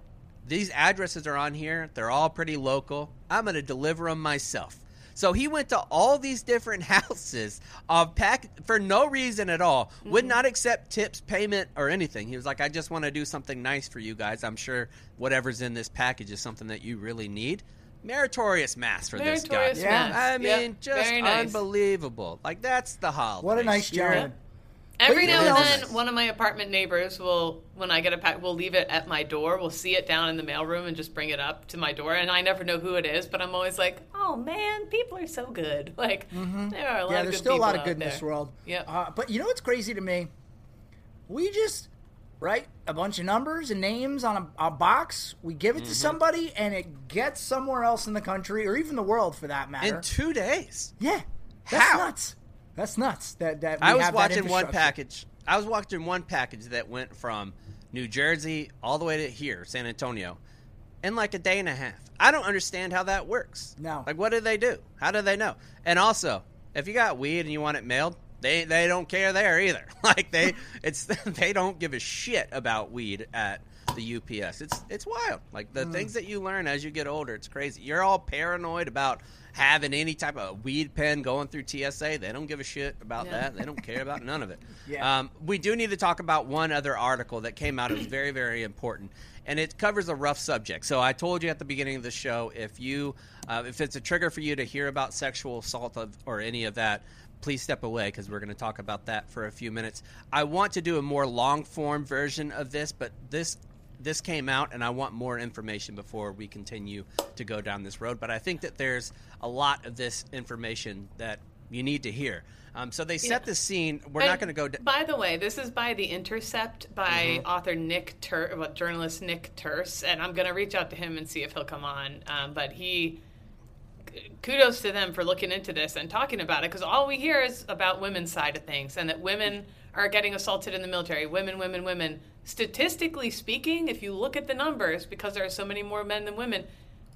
These addresses are on here. They're all pretty local. I'm going to deliver them myself. So he went to all these different houses of pack for no reason at all. Would mm-hmm. not accept tips, payment, or anything. He was like, "I just want to do something nice for you guys. I'm sure whatever's in this package is something that you really need." Meritorious mast for this guy. Meritorious Yeah. mast. I Yep, mean, just nice. unbelievable. Like that's the holiday. What a nice spirit. job. Every now and then, one of my apartment neighbors will, when I get a pack, will leave it at my door. We'll see it down in the mailroom and just bring it up to my door. And I never know who it is, but I'm always like, "Oh man, people are so good." Like there are a lot Mm-hmm. Yeah, of there's still a lot of good out in this world. Yep. Uh, but you know what's crazy to me? We just write a bunch of numbers and names on a, a box. We give it Mm-hmm. to somebody, and it gets somewhere else in the country or even the world for that matter. In two days. yeah, that's How? nuts. That's nuts. That that I was watching one package. I was watching one package that went from New Jersey all the way to here, San Antonio, in like a day and a half. I don't understand how that works. No. Like, what do they do? How do they know? And also, if you got weed and you want it mailed, they they don't care there either. Like they it's they don't give a shit about weed at the UPS. It's it's wild. Like Mm. the things that you learn as you get older, it's crazy. You're all paranoid about having any type of weed pen going through TSA. They don't give a shit about Yeah. that. They don't care about none of it. Yeah. Um, we do need to talk about one other article that came out. It was very, very important, and it covers a rough subject. So I told you at the beginning of the show, if you, uh, if it's a trigger for you to hear about sexual assault of, or any of that, please step away because we're going to talk about that for a few minutes. I want to do a more long form version of this, but this this came out and I want more information before we continue to go down this road. But I think that there's a lot of this information that you need to hear. Um, so they set Yeah. the scene. We're And not going to go. d- By the way, this is by The Intercept by Mm-hmm. author Nick Tur, well, journalist Nick Turse, and I'm going to reach out to him and see if he'll come on. Um, but he, kudos to them for looking into this and talking about it because all we hear is about women's side of things and that women are getting assaulted in the military. Women, women, women. Statistically speaking, if you look at the numbers, because there are so many more men than women,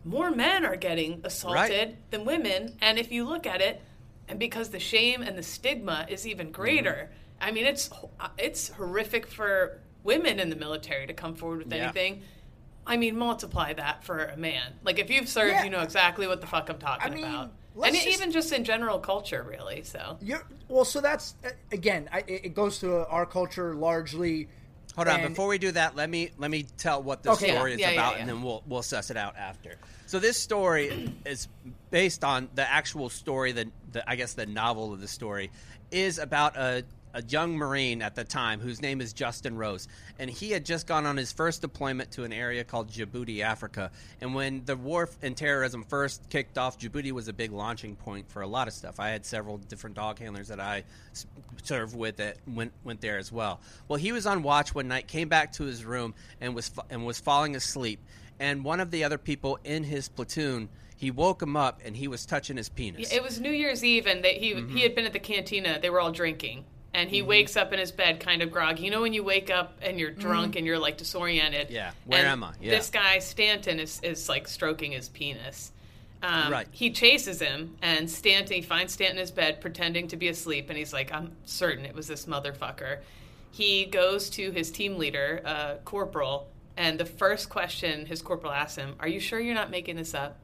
more men are getting assaulted than women. And if you look at it, and because the shame and the stigma is even greater, mm-hmm. I mean, it's it's horrific for women in the military to come forward with Yeah. anything. I mean, multiply that for a man. Like if you've served, Yeah. you know exactly what the fuck I'm talking I mean, about. And just- even just in general culture, really. So You're, well, so that's again. I, it goes to our culture largely. Hold on, and- before we do that, let me let me tell what the Okay. story Yeah, is yeah, yeah, about, yeah. and then we'll we'll suss it out after. So this story is based on the actual story, the, the I guess the novel of the story is about a a young Marine at the time whose name is Justin Rose, and he had just gone on his first deployment to an area called Djibouti, Africa. And when the war and terrorism first kicked off, Djibouti was a big launching point for a lot of stuff. I had several different dog handlers that I served with that went went there as well. Well, he was on watch one night, came back to his room, and was and was falling asleep. And one of the other people in his platoon, he woke him up, and he was touching his penis. it was New Year's Eve, and they, he Mm-hmm. he had been at the cantina. They were all drinking, and he wakes up in his bed kind of groggy. You know when you wake up and you're drunk and you're like disoriented. Yeah, where And am I? Yeah. This guy Stanton is is like stroking his penis. Um, Right. He chases him, and Stanton he finds Stanton in his bed pretending to be asleep, and he's like, "I'm certain it was this motherfucker." He goes to his team leader, uh, Corporal, and the first question his corporal asks him, "Are you sure you're not making this up?"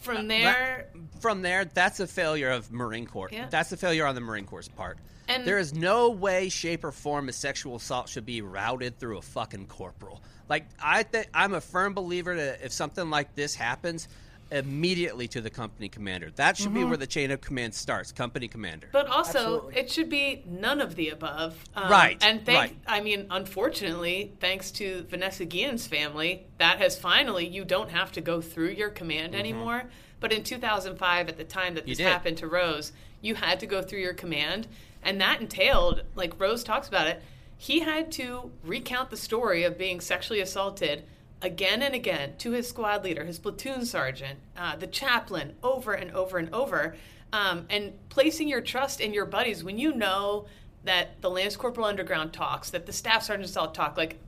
From there, From there, that's a failure of Marine Corps. Yeah. That's a failure on the Marine Corps' part. And- there is no way, shape, or form a sexual assault should be routed through a fucking corporal. Like I think I'm a firm believer that if something like this happens, immediately to the company commander. That should be where the chain of command starts. Company commander. But also, Absolutely. it should be none of the above. Um, Right, And thank, right. I mean, unfortunately, thanks to Vanessa Guillen's family, that has finally, you don't have to go through your command anymore. But in 2005, at the time that Mm-hmm. This happened to Rose, you had to go through your command. And that entailed, like Rose talks about it, he had to recount the story of being sexually assaulted again and again to his squad leader, his platoon sergeant, uh, the chaplain, over and over and over, um, and placing your trust in your buddies when you know that the Lance Corporal Underground talks, that the Staff Sergeants all talk, like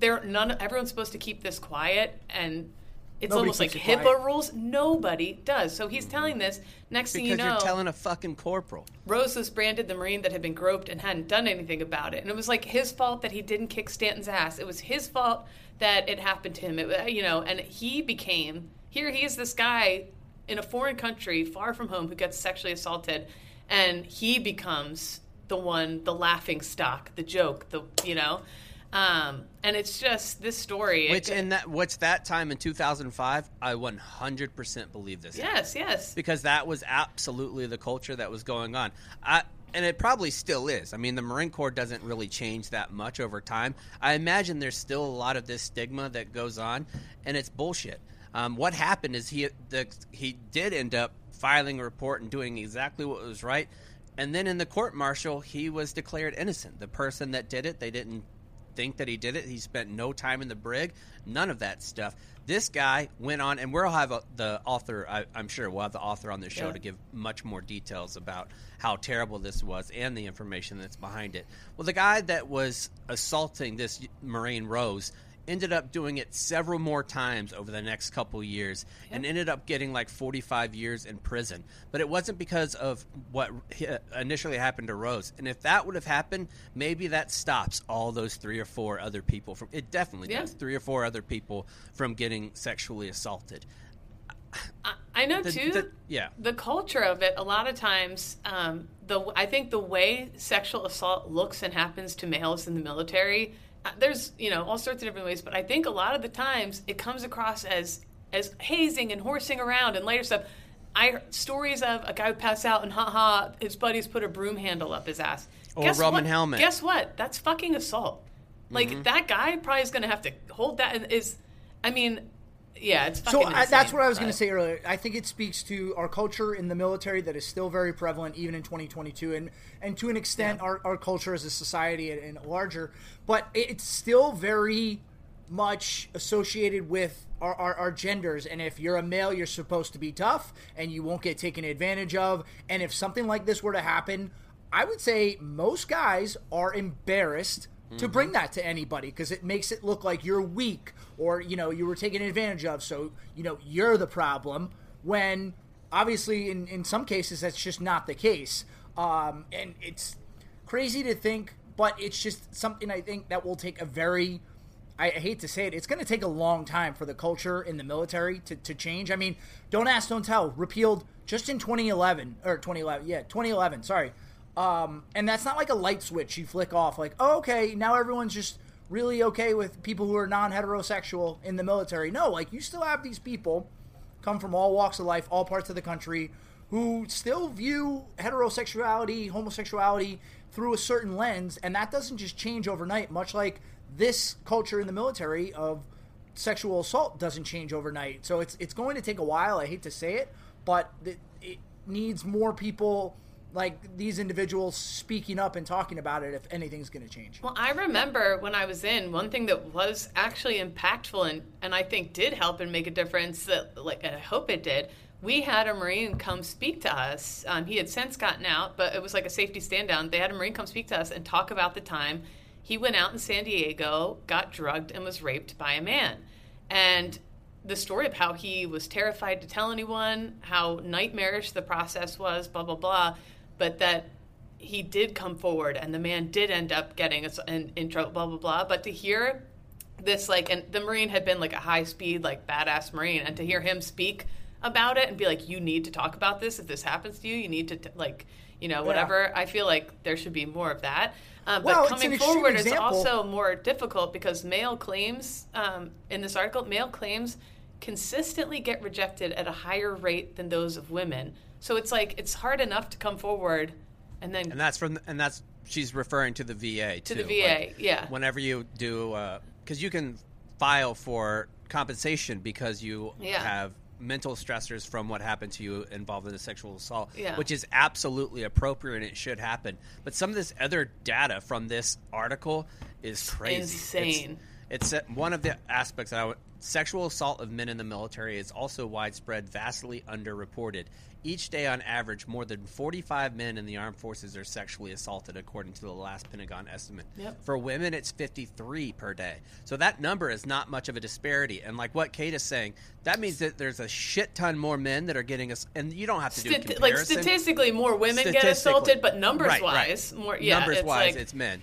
they're none. Everyone's supposed to keep this quiet, and it's Nobody almost like HIPAA quiet. rules. Nobody does. So he's telling this. Next thing you know, you're telling a fucking corporal. Rose was branded the Marine that had been groped and hadn't done anything about it. And it was like his fault that he didn't kick Stanton's ass. It was his fault that it happened to him. It, you know, and he became here. He is this guy in a foreign country, far from home, who gets sexually assaulted, and he becomes the one, the laughing stock, the joke, the you know. Um, and it's just this story. Which in that what's that time in 2005, I 100% believe this. happened. yes, yes. because that was absolutely the culture that was going on. I, and it probably still is. I mean, the Marine Corps doesn't really change that much over time. I imagine there's still a lot of this stigma that goes on, and it's bullshit. Um, what happened is he the, he did end up filing a report and doing exactly what was right, and then in the court martial, he was declared innocent. The person that did it, they didn't think that he did it. He spent no time in the brig, none of that stuff. This guy went on, and we'll have a, the author. I, I'm sure we'll have the author on the show Yeah. to give much more details about how terrible this was and the information that's behind it. Well, the guy that was assaulting this Marine Rose ended up doing it several more times over the next couple years and ended up getting like 45 years in prison. But it wasn't because of what initially happened to Rose. And if that would have happened, maybe that stops all those three or four other people from it definitely Yeah. does three or four other people from getting sexually assaulted. I know The- too. the- yeah. the culture of it. A lot of times, um, the I think the way sexual assault looks and happens to males in the military. There's you know all sorts of different ways, but I think a lot of the times it comes across as as hazing and horsing around and later stuff. I stories of a guy who passed out and haha, his buddies put a broom handle up his ass. Or a Roman what? helmet. Guess what? That's fucking assault. Like Mm-hmm. that guy probably is going to have to hold that. And is, I mean, yeah, it's So I, that's what I was going to say earlier. I think it speaks to our culture in the military that is still very prevalent even in 2022, and and to an extent our, our culture as a society and, and larger. But it's still very much associated with our, our, our genders. And if you're a male, you're supposed to be tough and you won't get taken advantage of. And if something like this were to happen, I would say most guys are embarrassed to mm-hmm. bring that to anybody because it makes it look like you're weak or you know you were taken advantage of so you know you're the problem when obviously in, in some cases that's just not the case um, and it's crazy to think but it's just something i think that will take a very I hate to say it, it's going to take a long time for the culture in the military to, to change. I mean, don't ask, don't tell, repealed just in 2011, or 2011, yeah, 2011, sorry. Um, and that's not like a light switch you flick off, like, oh, okay, now everyone's just really okay with people who are non heterosexual in the military. No, like, you still have these people come from all walks of life, all parts of the country, who still view heterosexuality, homosexuality through a certain lens, and that doesn't just change overnight, much like this culture in the military of sexual assault doesn't change overnight. So it's it's going to take a while. I hate to say it, but it, it needs more people like these individuals speaking up and talking about it if anything's going to change. Well, I remember when I was in, one thing that was actually impactful and, and I think did help and make a difference, that like I hope it did, we had a Marine come speak to us. Um, he had since gotten out, but it was like a safety stand down. They had a Marine come speak to us and talk about the time he went out in San Diego, got drugged, and was raped by a man. And the story of how he was terrified to tell anyone, how nightmarish the process was, blah, blah, blah, but that he did come forward and the man did end up getting us in, in trouble, blah, blah, blah. But to hear this, like, and the Marine had been like a high speed, like, badass Marine, and to hear him speak about it and be like, you need to talk about this if this happens to you, you need to, t- like, you know, whatever. I feel like there should be more of that. Um, Well, but coming forward is also more difficult because male claims um, in this article, male claims consistently get rejected at a higher rate than those of women. So it's like it's hard enough to come forward, and then and that's from and that's she's referring to the VA To too. the VA, yeah. Whenever you do, because you can file for compensation because you Yeah. have mental stressors from what happened to you involved in a sexual assault, Yeah. which is absolutely appropriate and it should happen. But some of this other data from this article is crazy. It's- insane. It's, uh, one of the aspects that I would. Sexual assault of men in the military is also widespread, vastly underreported. Each day, on average, more than 45 men in the armed forces are sexually assaulted, according to the last Pentagon estimate. Yep. For women, it's 53 per day. So that number is not much of a disparity. And like what Kate is saying, that means that there's a shit ton more men that are getting us. And you don't have to do a like statistically more women get assaulted, but numbers Right, right. wise, more yeah, numbers it's wise, like, it's men.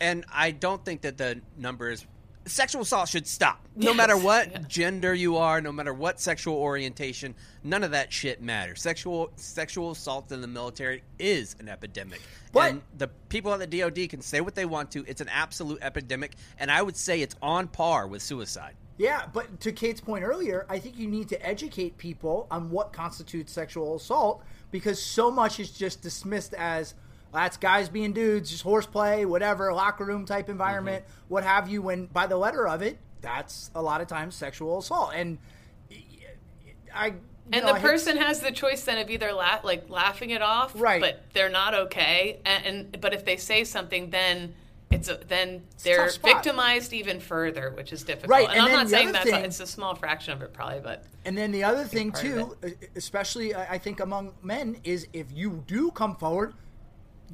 And I don't think that the numbers sexual assault should stop. No Yes, matter what yeah. gender you are, no matter what sexual orientation, none of that shit matters. Sexual sexual assault in the military is an epidemic. But- and the people at the DoD can say what they want to. It's an absolute epidemic, and I would say it's on par with suicide. Yeah, but to Kate's point earlier, I think you need to educate people on what constitutes sexual assault because so much is just dismissed as that's guys being dudes, just horseplay, whatever, locker room type environment, mm-hmm. what have you. When by the letter of it, that's a lot of times sexual assault. And I and know, the I hate- person has the choice then of either la- like laughing it off, Right. But they're not okay, and, and but if they say something, then it's a, then a they're victimized even further, which is difficult. Right, and, and I'm not saying that's thing- it's a small fraction of it, probably, but And then the other thing too, especially I think among men, is if you do come forward,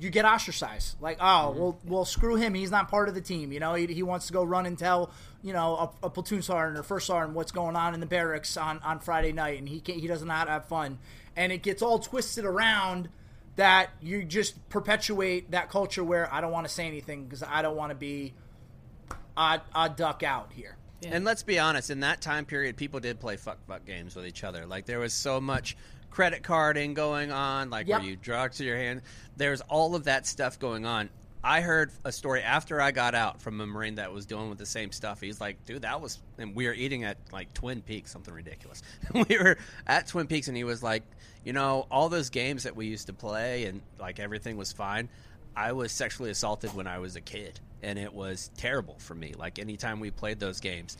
you get ostracized. Like, oh, Mm-hmm. well, well, screw him. He's not part of the team. You know, he, he wants to go run and tell you know a, a platoon sergeant or first sergeant what's going on in the barracks on, on Friday night, and he can't, he doesn't know how to have fun, and it gets all twisted around. That you just perpetuate that culture where I don't want to say anything because I don't want to be odd, odd duck out here. And let's be honest, in that time period, people did play fuck fuck games with each other. Like there was so much credit carding going on, like Yep. where you drugs to your hand. There's all of that stuff going on. I heard a story after I got out from a Marine that was dealing with the same stuff. He's like, dude, that was, and we were eating at like Twin Peaks, something ridiculous. we were at Twin Peaks, and he was like, you know, all those games that we used to play and like everything was fine. I was sexually assaulted when I was a kid, and it was terrible for me. Like anytime we played those games,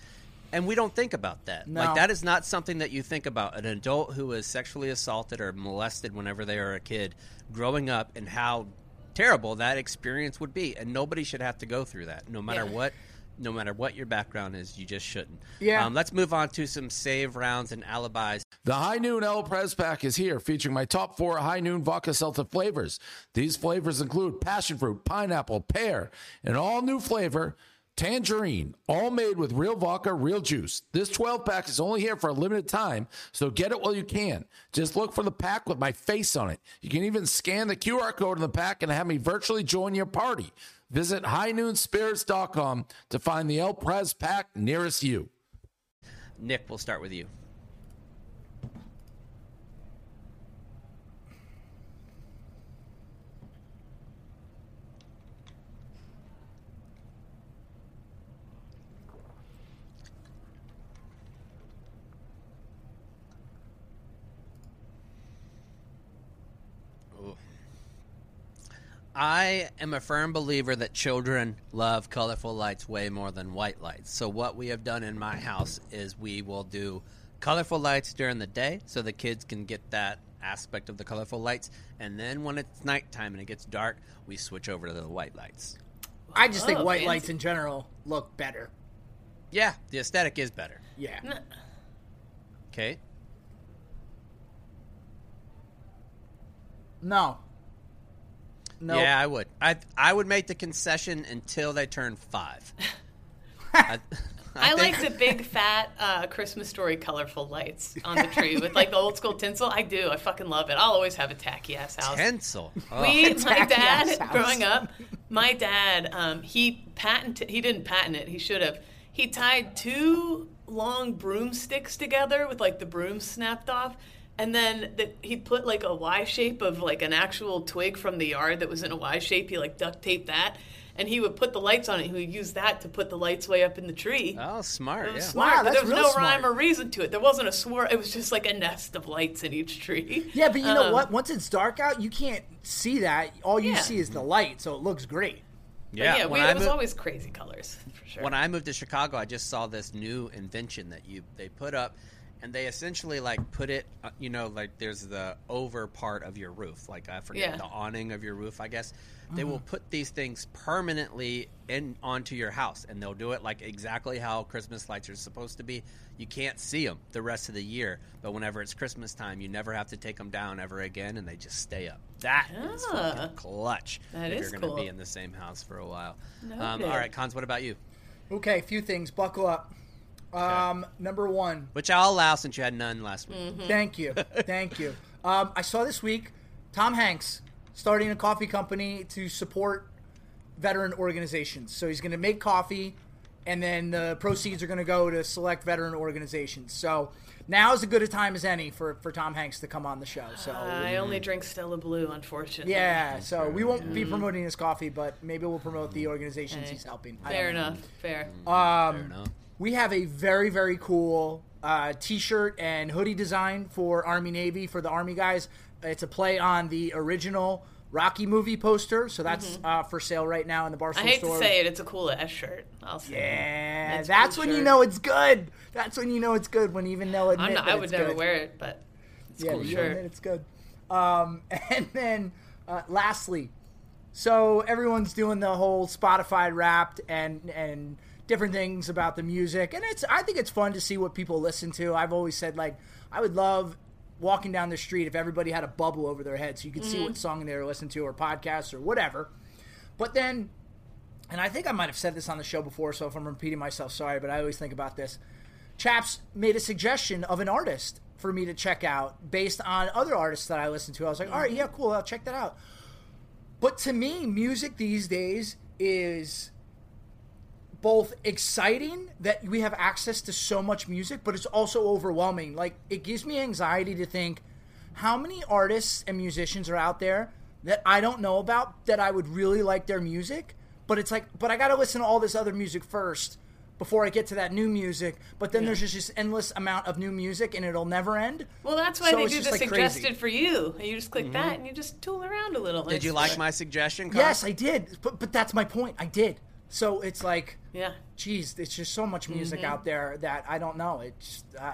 and we don't think about that. No. Like that is not something that you think about. An adult who is sexually assaulted or molested whenever they are a kid, growing up, and how terrible that experience would be, and nobody should have to go through that, no matter Yeah. what. No matter what your background is, you just shouldn't. Yeah. Um, let's move on to some save rounds and alibis. The High Noon El Press Pack is here, featuring my top four High Noon Vodka Seltzer flavors. These flavors include passion fruit, pineapple, pear, and all new flavor, tangerine, all made with real vodka, real juice. This 12 pack is only here for a limited time, so get it while you can. Just look for the pack with my face on it. You can even scan the QR code in the pack and have me virtually join your party. Visit highnoonspirits.com to find the El Press Pack nearest you. Nick, we'll start with you. I am a firm believer that children love colorful lights way more than white lights. So, what we have done in my house is we will do colorful lights during the day so the kids can get that aspect of the colorful lights. And then when it's nighttime and it gets dark, we switch over to the white lights. I just think Oh, white fancy. lights in general look better. Yeah, the aesthetic is better. Yeah. Okay. No. No. Yeah, I would. I I would make the concession until they turn five. I, I, think- like the big fat uh, Christmas story colorful lights on the tree with like the old school tinsel. I do. I fucking love it. I'll always have a tacky ass house. tinsel. Oh. We, my dad, growing up, my dad, um, he patented. He didn't patent it. He should have. He tied two long broomsticks together with like the brooms snapped off, and then the, he put like a Y shape of like an actual twig from the yard that was in a Y shape. He like duct taped that, and he would put the lights on it. He would use that to put the lights way up in the tree. Oh, smart. It was Yeah. smart, Wow, but there was no smart. rhyme or reason to it. There wasn't a swirl. It was just like a nest of lights in each tree. Yeah, but you know Um, what? Once it's dark out, you can't see that. All you Yeah. see is the light, so it looks great. But yeah, we, when I it was moved- always crazy colors for sure. when I moved to Chicago, I just saw this new invention that you they put up, and they essentially like put it, uh, you know, like there's the over part of your roof, like I forget Yeah. the awning of your roof, I guess. They will put these things permanently in onto your house, and they'll do it like exactly how Christmas lights are supposed to be. You can't see them the rest of the year, but whenever it's Christmas time, you never have to take them down ever again, and they just stay up. That is Ah. fucking clutch. That if is you're gonna cool. be in the same house for a while. Um, all right, Cons. What about you? Okay, a few things. Buckle up. Um, number one, Which I'll allow since you had none last week. Mm-hmm. Thank you. Thank you. Um, I saw this week Tom Hanks starting a coffee company to support veteran organizations. So he's going to make coffee, and then the proceeds are going to go to select veteran organizations. So now is as good a time as any for, for Tom Hanks to come on the show. So I only drink Stella Blue, unfortunately. yeah, so we won't be promoting his coffee, but maybe we'll promote the organizations Okay. he's helping. Fair enough. Fair. Um, Fair enough. We have a very very cool uh, t-shirt and hoodie design for army navy for the army guys it's a play on the original rocky movie poster so that's uh, for sale right now in the barstool Mm-hmm. I hate store to say it, it's a cool ass shirt. I'll say. yeah It's that's cool when you know it's good that's when you know it's good when even they'll admit I'm not, that I would never good. wear it, but it's yeah cool shirt. it's good um, and then uh, lastly so everyone's doing the whole Spotify Wrapped and and different things about the music, and it's I think it's fun to see what people listen to. I've always said like I would love walking down the street if everybody had a bubble over their head so you could see mm-hmm. what song they were listening to or podcasts or whatever. But then, and I think I might have said this on the show before, so if I'm repeating myself, sorry, but I always think about this. Chaps made a suggestion of an artist for me to check out based on other artists that I listen to. I was like, all right, mm-hmm. yeah, cool, I'll check that out. But to me, music these days is both exciting that we have access to so much music, but it's also overwhelming. Like, it gives me anxiety to think how many artists and musicians are out there that I don't know about that I would really like their music, but it's like, but I got to listen to all this other music first before I get to that new music. But then there's just this endless amount of new music and it'll never end. Well, that's why So they do the like, crazy. suggested for you. And you just click mm-hmm. that and you just tool around a little. Did you like my suggestion? Cons? Yes, I did. But but that's my point. I did. So it's like, Yeah. geez, it's just so much music Mm-hmm. out there that I don't know. It's, uh,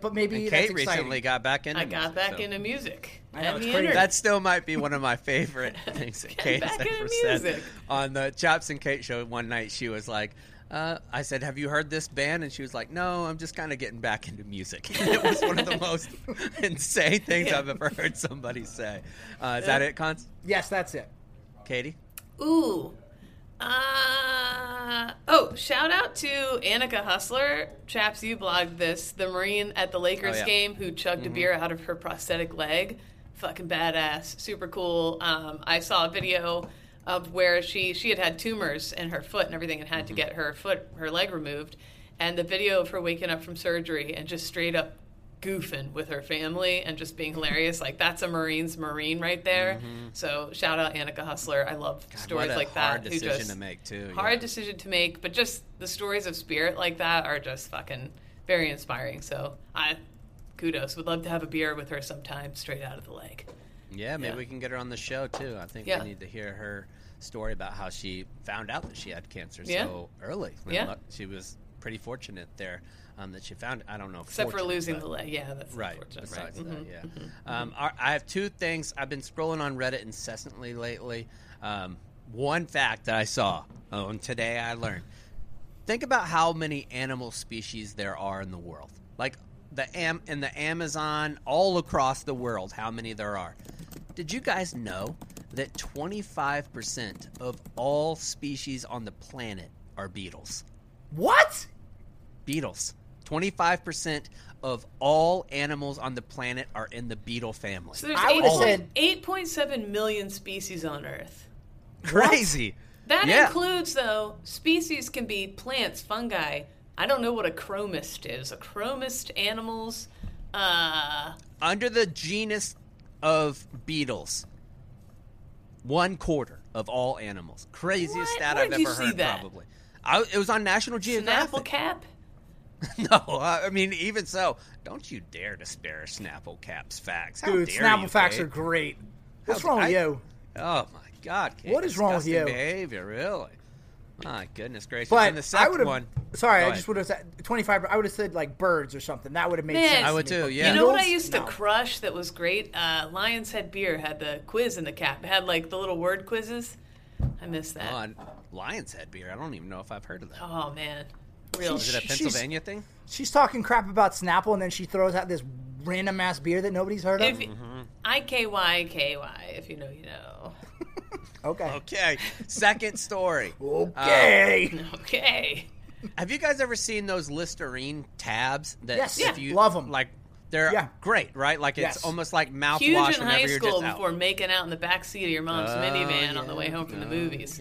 but maybe And Kate exciting. recently got back into I got music, back so- into music. I know, it's the crazy. That still might be one of my favorite things that Kate has back into ever said. music. On the Chops and Kate show one night, she was like, uh, I said, Have you heard this band? And she was like, No, I'm just kind of getting back into music. It was one of the most insane things I've ever heard somebody say. Uh, is that it, Cons? Yes, that's it. Katie? Ooh. Uh, oh, shout out to Annika Hutsler. Chaps, you blogged this. The Marine at the Lakers Oh, yeah. game who chugged a beer out of her prosthetic leg. Fucking badass. Super cool. Um, I saw a video of where she, she had had tumors in her foot and everything and had to get her foot, her leg removed. And the video of her waking up from surgery and just straight up goofing with her family and just being hilarious. Like that's a Marine's Marine right there. Mm-hmm. So shout out Annika Hutsler. I love stories what a like hard that. who decision just- to make, too, Hard yeah. decision to make, but just the stories of spirit like that are just fucking very inspiring. So I kudos. Would love to have a beer with her sometime straight out of the lake. Yeah, maybe Yeah. we can get her on the show, too. I think Yeah. we need to hear her story about how she found out that she had cancer so early. Yeah. She was pretty fortunate there um, that she found I don't know. Except for losing the leg. Yeah, that's Right. Besides right. that, Mhm. yeah. Um, I I have two things. I've been scrolling on Reddit incessantly lately. Um, one fact that I saw, oh, and today I learned. Think about how many animal species there are in the world. Like the am in the Amazon, all across the world, how many there are. Did you guys know that 25% of all species on the planet are beetles? What? Beetles. 25% of all animals on the planet are in the beetle family. So there's I would've said- 8.7 million species on Earth. Crazy. That Yeah. includes, though, species can be plants, fungi. I don't know what a chromist is. A chromist, animals. Uh, Under the genus of beetles, one quarter of all animals. Craziest What? stat Where'd I've you ever see heard, that? probably. I, it was on National Snapple Geographic. cap. No, I I mean, even so, don't you dare disparage Snapple Cap's facts. How Dude, dare Snapple you, facts Kate? are great. What's How- wrong with you? Oh my God! Kate, What is wrong with disgusting you? Behavior, really? My goodness gracious! But and the I second would have. one. Sorry, I just would have said twenty-five. I would have said like birds or something. That would have made Man. sense. I would me. too, But yeah. You know what I beetles? used to No. crush that was great? Uh, Lionshead Beer had the quiz in the cap. It had like the little word quizzes. I miss that. Oh, Lionshead beer. I don't even know if I've heard of that. Oh man, real. Is it a she's- Pennsylvania thing? She's talking crap about Snapple, and then she throws out this random ass beer that nobody's heard of. If I K Y K Y, if you know, you know. okay. Okay. Second story. Okay. Uh, okay. Have you guys ever seen those Listerine tabs? That Yes. if Yeah. you them. Like they're Yeah. great, right? Like it's Yes. almost like mouthwash Huge in high you're school just out. before making out in the back seat of your mom's Oh, minivan on the way home from the Oh, movies.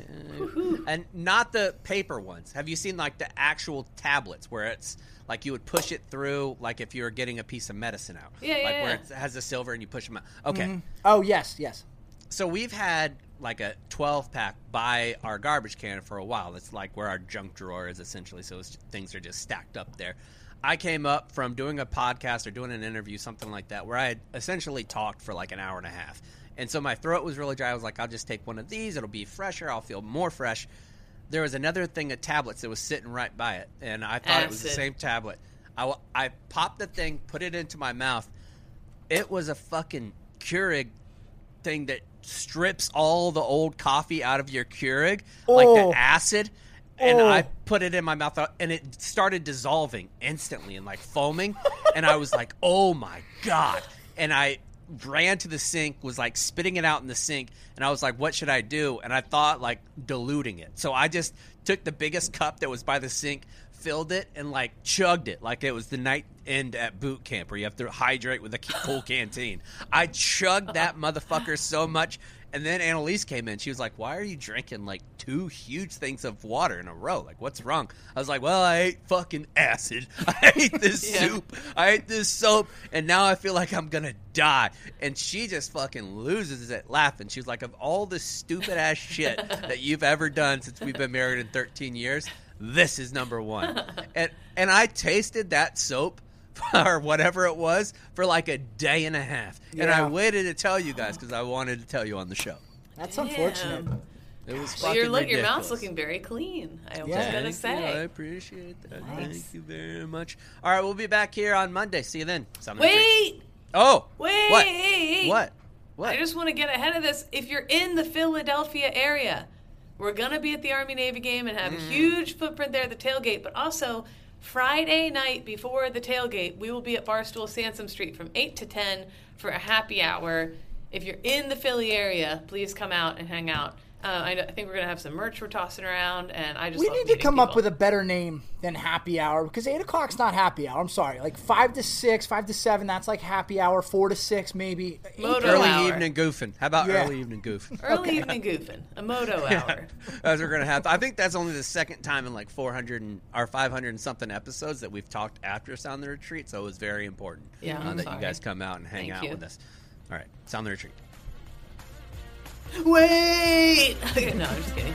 and not the paper ones. Have you seen like the actual tablets where it's like you would push it through, like if you were getting a piece of medicine out, Yeah, like yeah, where yeah. it has the silver and you push them out. Okay, mm-hmm. Oh yes, yes. so we've had like a 12 pack by our garbage can for a while. It's like where our junk drawer is essentially. So it's, things are just stacked up there. I came up from doing a podcast or doing an interview, something like that, where I had essentially talked for like an hour and a half. And so my throat was really dry. I was like, I'll just take one of these. It'll be fresher. I'll feel more fresh. There was another thing of tablets that was sitting right by it. And I thought it was the same tablet. I, I popped the thing, put it into my mouth. It was a fucking Keurig thing that strips all the old coffee out of your Keurig, like Oh. the acid. And Oh. I put it in my mouth, uh, and it started dissolving instantly and like foaming. and I was like, "Oh my god!" And I ran to the sink, was like spitting it out in the sink, and I was like, "What should I do?" And I thought like diluting it, so I just took the biggest cup that was by the sink, filled it, and like chugged it like it was the night end at boot camp where you have to hydrate with a full canteen. I chugged that motherfucker so much. And then Annalise came in. She was like, "Why are you drinking like two huge things of water in a row? Like, what's wrong?" I was like, "Well, I ate fucking acid. I ate this Yeah. soup. I ate this soap, and now I feel like I'm gonna die." And she just fucking loses it laughing. She was like, "Of all the stupid ass shit that you've ever done since we've been married in 13 years, this is number one." And and I tasted that soap. Or whatever it was for like a day and a half, and I waited to tell you guys because I wanted to tell you on the show. That's Damn. unfortunate. It was Well, your, look, your mouth's looking very clean. I was Yeah. gonna say. you. I appreciate that. Nice. Thank you very much. All right, we'll be back here on Monday. See you then. Sound of the Retreat. Wait, Oh, wait, What? What? What? I just want to get ahead of this. If you're in the Philadelphia area, we're gonna be at the Army Navy game and have a Mm. huge footprint there at the tailgate. But also, Friday night before the tailgate, we will be at Barstool Sansom Street from eight to ten for a happy hour. If you're in the Philly area, please come out and hang out. Uh, I, know- I think we're gonna have some merch we're tossing around, and I just We love need to meeting come up with a better name than happy hour because eight o'clock's not happy hour. I'm sorry, like five to six, five to seven, that's like happy hour. Four to six, maybe. Eight- Moto early hour. evening goofing. How about Yeah. early evening goofing? early evening goofing, a moto hour. As we're gonna have. I think that's only the second time in like 400 and, or 500 and something episodes that we've talked after Sound the Retreat. So it was very important Yeah, uh, that sorry. you guys come out and hang Thank out you. with us. All right, Sound the Retreat. Wait! Okay, no, I'm just kidding.